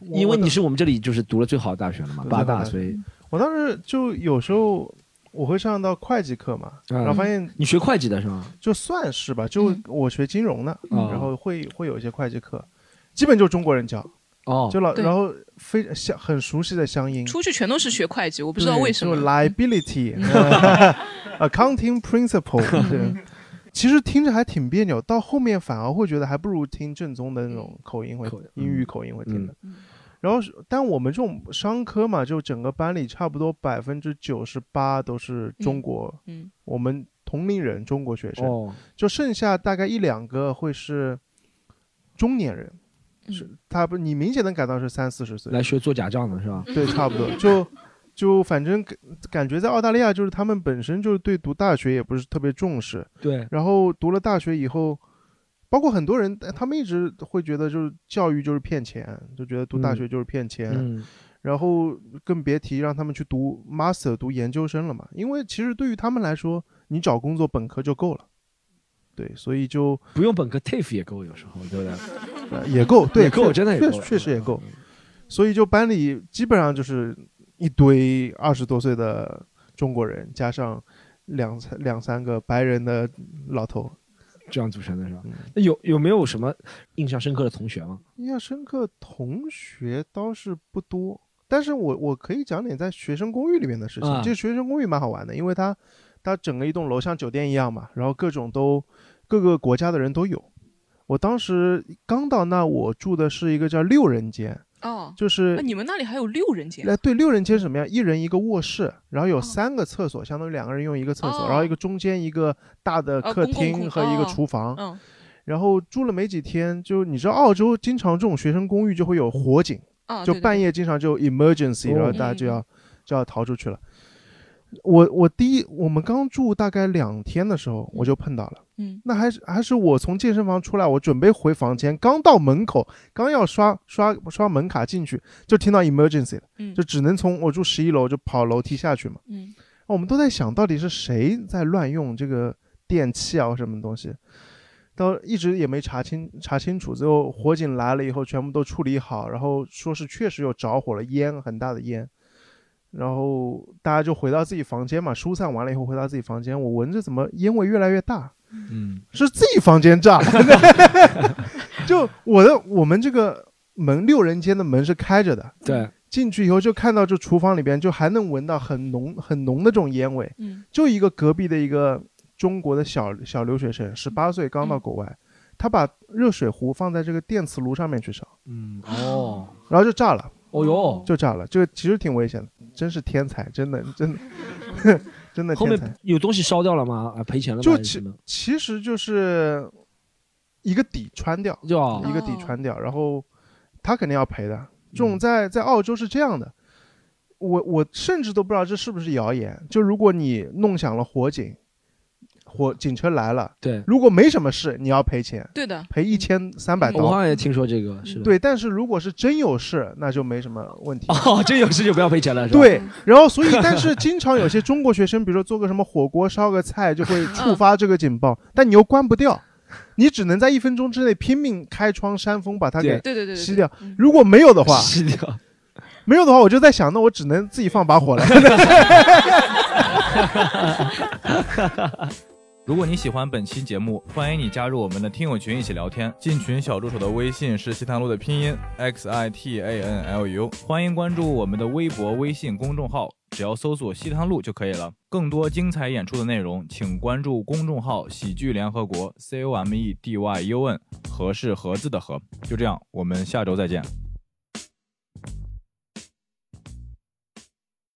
S4: 因为你是我们这里就是读了最好的大学了嘛，八大，所以
S5: 我当时就有时候我会上到会计课嘛，
S4: 嗯
S5: 然后发现
S4: 你学会计的是吗？
S5: 就算是吧，就我学金融的，
S4: 嗯
S5: 然后会会有一些会计课，基本就中国人教。
S4: 哦
S5: 就老然后非乡很熟悉的乡音，
S2: 出去全都是学会计，我不知道为什么。
S5: 就 liability 呃 accounting principle 对。其实听着还挺别扭，到后面反而会觉得还不如听正宗的那种口音会英语口音会听的。然后是，但我们这种商科嘛，就整个班里差不多百分之九十八都是中国，
S2: 嗯
S5: 我们同龄人中国学生，
S4: 哦
S5: 就剩下大概一两个会是中年人，
S2: 嗯
S5: 是他不，你明显能感到是三四十岁
S4: 来学做假账的是吧？
S5: 对，差不多就就反正感感觉在澳大利亚，就是他们本身就是对读大学也不是特别重视，
S4: 对
S5: 然后读了大学以后，包括很多人，他们一直会觉得就是教育就是骗钱，就觉得读大学就是骗钱，
S4: 嗯
S5: 然后更别提让他们去读 master 读研究生了嘛，因为其实对于他们来说，你找工作本科就够了。对，所以就
S4: 不用本科 TAFE 也够，有时候对不对？
S5: 呃也够，对，
S4: 也够，真的也够，
S5: 确确实也够。所以就班里基本上就是一堆二十多岁的中国人，加上两三两三个白人的老头，
S4: 这样组成的是吧？那有有没有什么印象深刻的同学吗？
S5: 印象深刻同学倒是不多，但是我我可以讲点在学生公寓里面的事情。
S4: 啊
S5: 这学生公寓蛮好玩的，因为它它整个一栋楼像酒店一样嘛，然后各种都各个国家的人都有。我当时刚到那，我住的是一个叫六人间，
S2: 哦，
S5: 就是
S2: 啊你们那里还有六人间？
S5: 哎，对，六人间是什么样？一人一个卧室，然后有三个厕所，相当于两个人用一个厕所，
S2: 哦
S5: 然后一个中间一个大的
S2: 哦
S5: 客厅和一个
S2: 哦
S5: 厨房。
S2: 嗯
S5: 然后住了没几天，就你知道澳洲经常这种学生公寓就会有火警，就半夜经常就 emergency，、
S4: 哦
S5: 然后大家就要、就要逃出去了。我我第一我们刚住大概两天的时候，我就碰到了。
S2: 嗯，
S5: 那还是还是我从健身房出来，我准备回房间，刚到门口，刚要刷刷刷门卡进去，就听到 emergency 了，
S2: 嗯
S5: 就只能从我住十一楼就跑楼梯下去嘛。
S2: 嗯，
S5: 我们都在想到底是谁在乱用这个电器啊或什么东西，到一直也没查清查清楚。最后火警来了以后，全部都处理好，然后说是确实有着火了，烟很大的烟。然后大家就回到自己房间嘛，疏散完了以后回到自己房间，我闻着怎么烟味越来越大，
S4: 嗯，
S5: 是自己房间炸了。就我的我们这个门六人间的门是开着的，
S4: 对，
S5: 进去以后就看到这厨房里边就还能闻到很浓很浓的这种烟味，
S2: 嗯
S5: 就一个隔壁的一个中国的小小留学生，十八岁刚到国外，他把热水壶放在这个电磁炉上面去烧，
S4: 嗯，哦，
S5: 然后就炸了，
S4: 哦哟，
S5: 就炸了，这个其实挺危险的，真是天才，真的真的 真的
S4: 后
S5: 天才
S4: 面。有东西烧掉了吗？啊，赔钱了吗？
S5: 就其
S4: 还是什么
S5: 其实就是一个底穿掉，
S4: 就啊
S5: 一个底穿掉，然后他肯定要赔的。这
S4: 嗯
S5: 种在在澳洲是这样的，我我甚至都不知道这是不是谣言。就如果你弄响了火警，火警车来了，
S4: 对，
S5: 如果没什么事，你要赔钱，
S2: 对的，
S5: 赔一千三百刀。
S4: 我好像也听说这个，是的。
S5: 对，但是如果是真有事，那就没什么问题。
S4: 哦，真有事就不要赔钱了，是吧？
S5: 对，然后所以，但是经常有些中国学生，比如说做个什么火锅、烧个菜，就会触发这个警报，但你又关不掉，你只能在一分钟之内拼命开窗扇风把它给
S2: 对对对对对
S5: 熄掉。如果没有的话，
S4: 吸掉。
S5: 没有的话，我就在想，那我只能自己放把火了。
S1: 如果你喜欢本期节目，欢迎你加入我们的听友群一起聊天。进群小助手的微信是西塘路的拼音 x i t a n l u，欢迎关注我们的微博、微信公众号，只要搜索西塘路就可以了。更多精彩演出的内容，请关注公众号“喜剧联合国 ”（C O M E D Y U N），和是盒子的和。就这样，我们下周再见。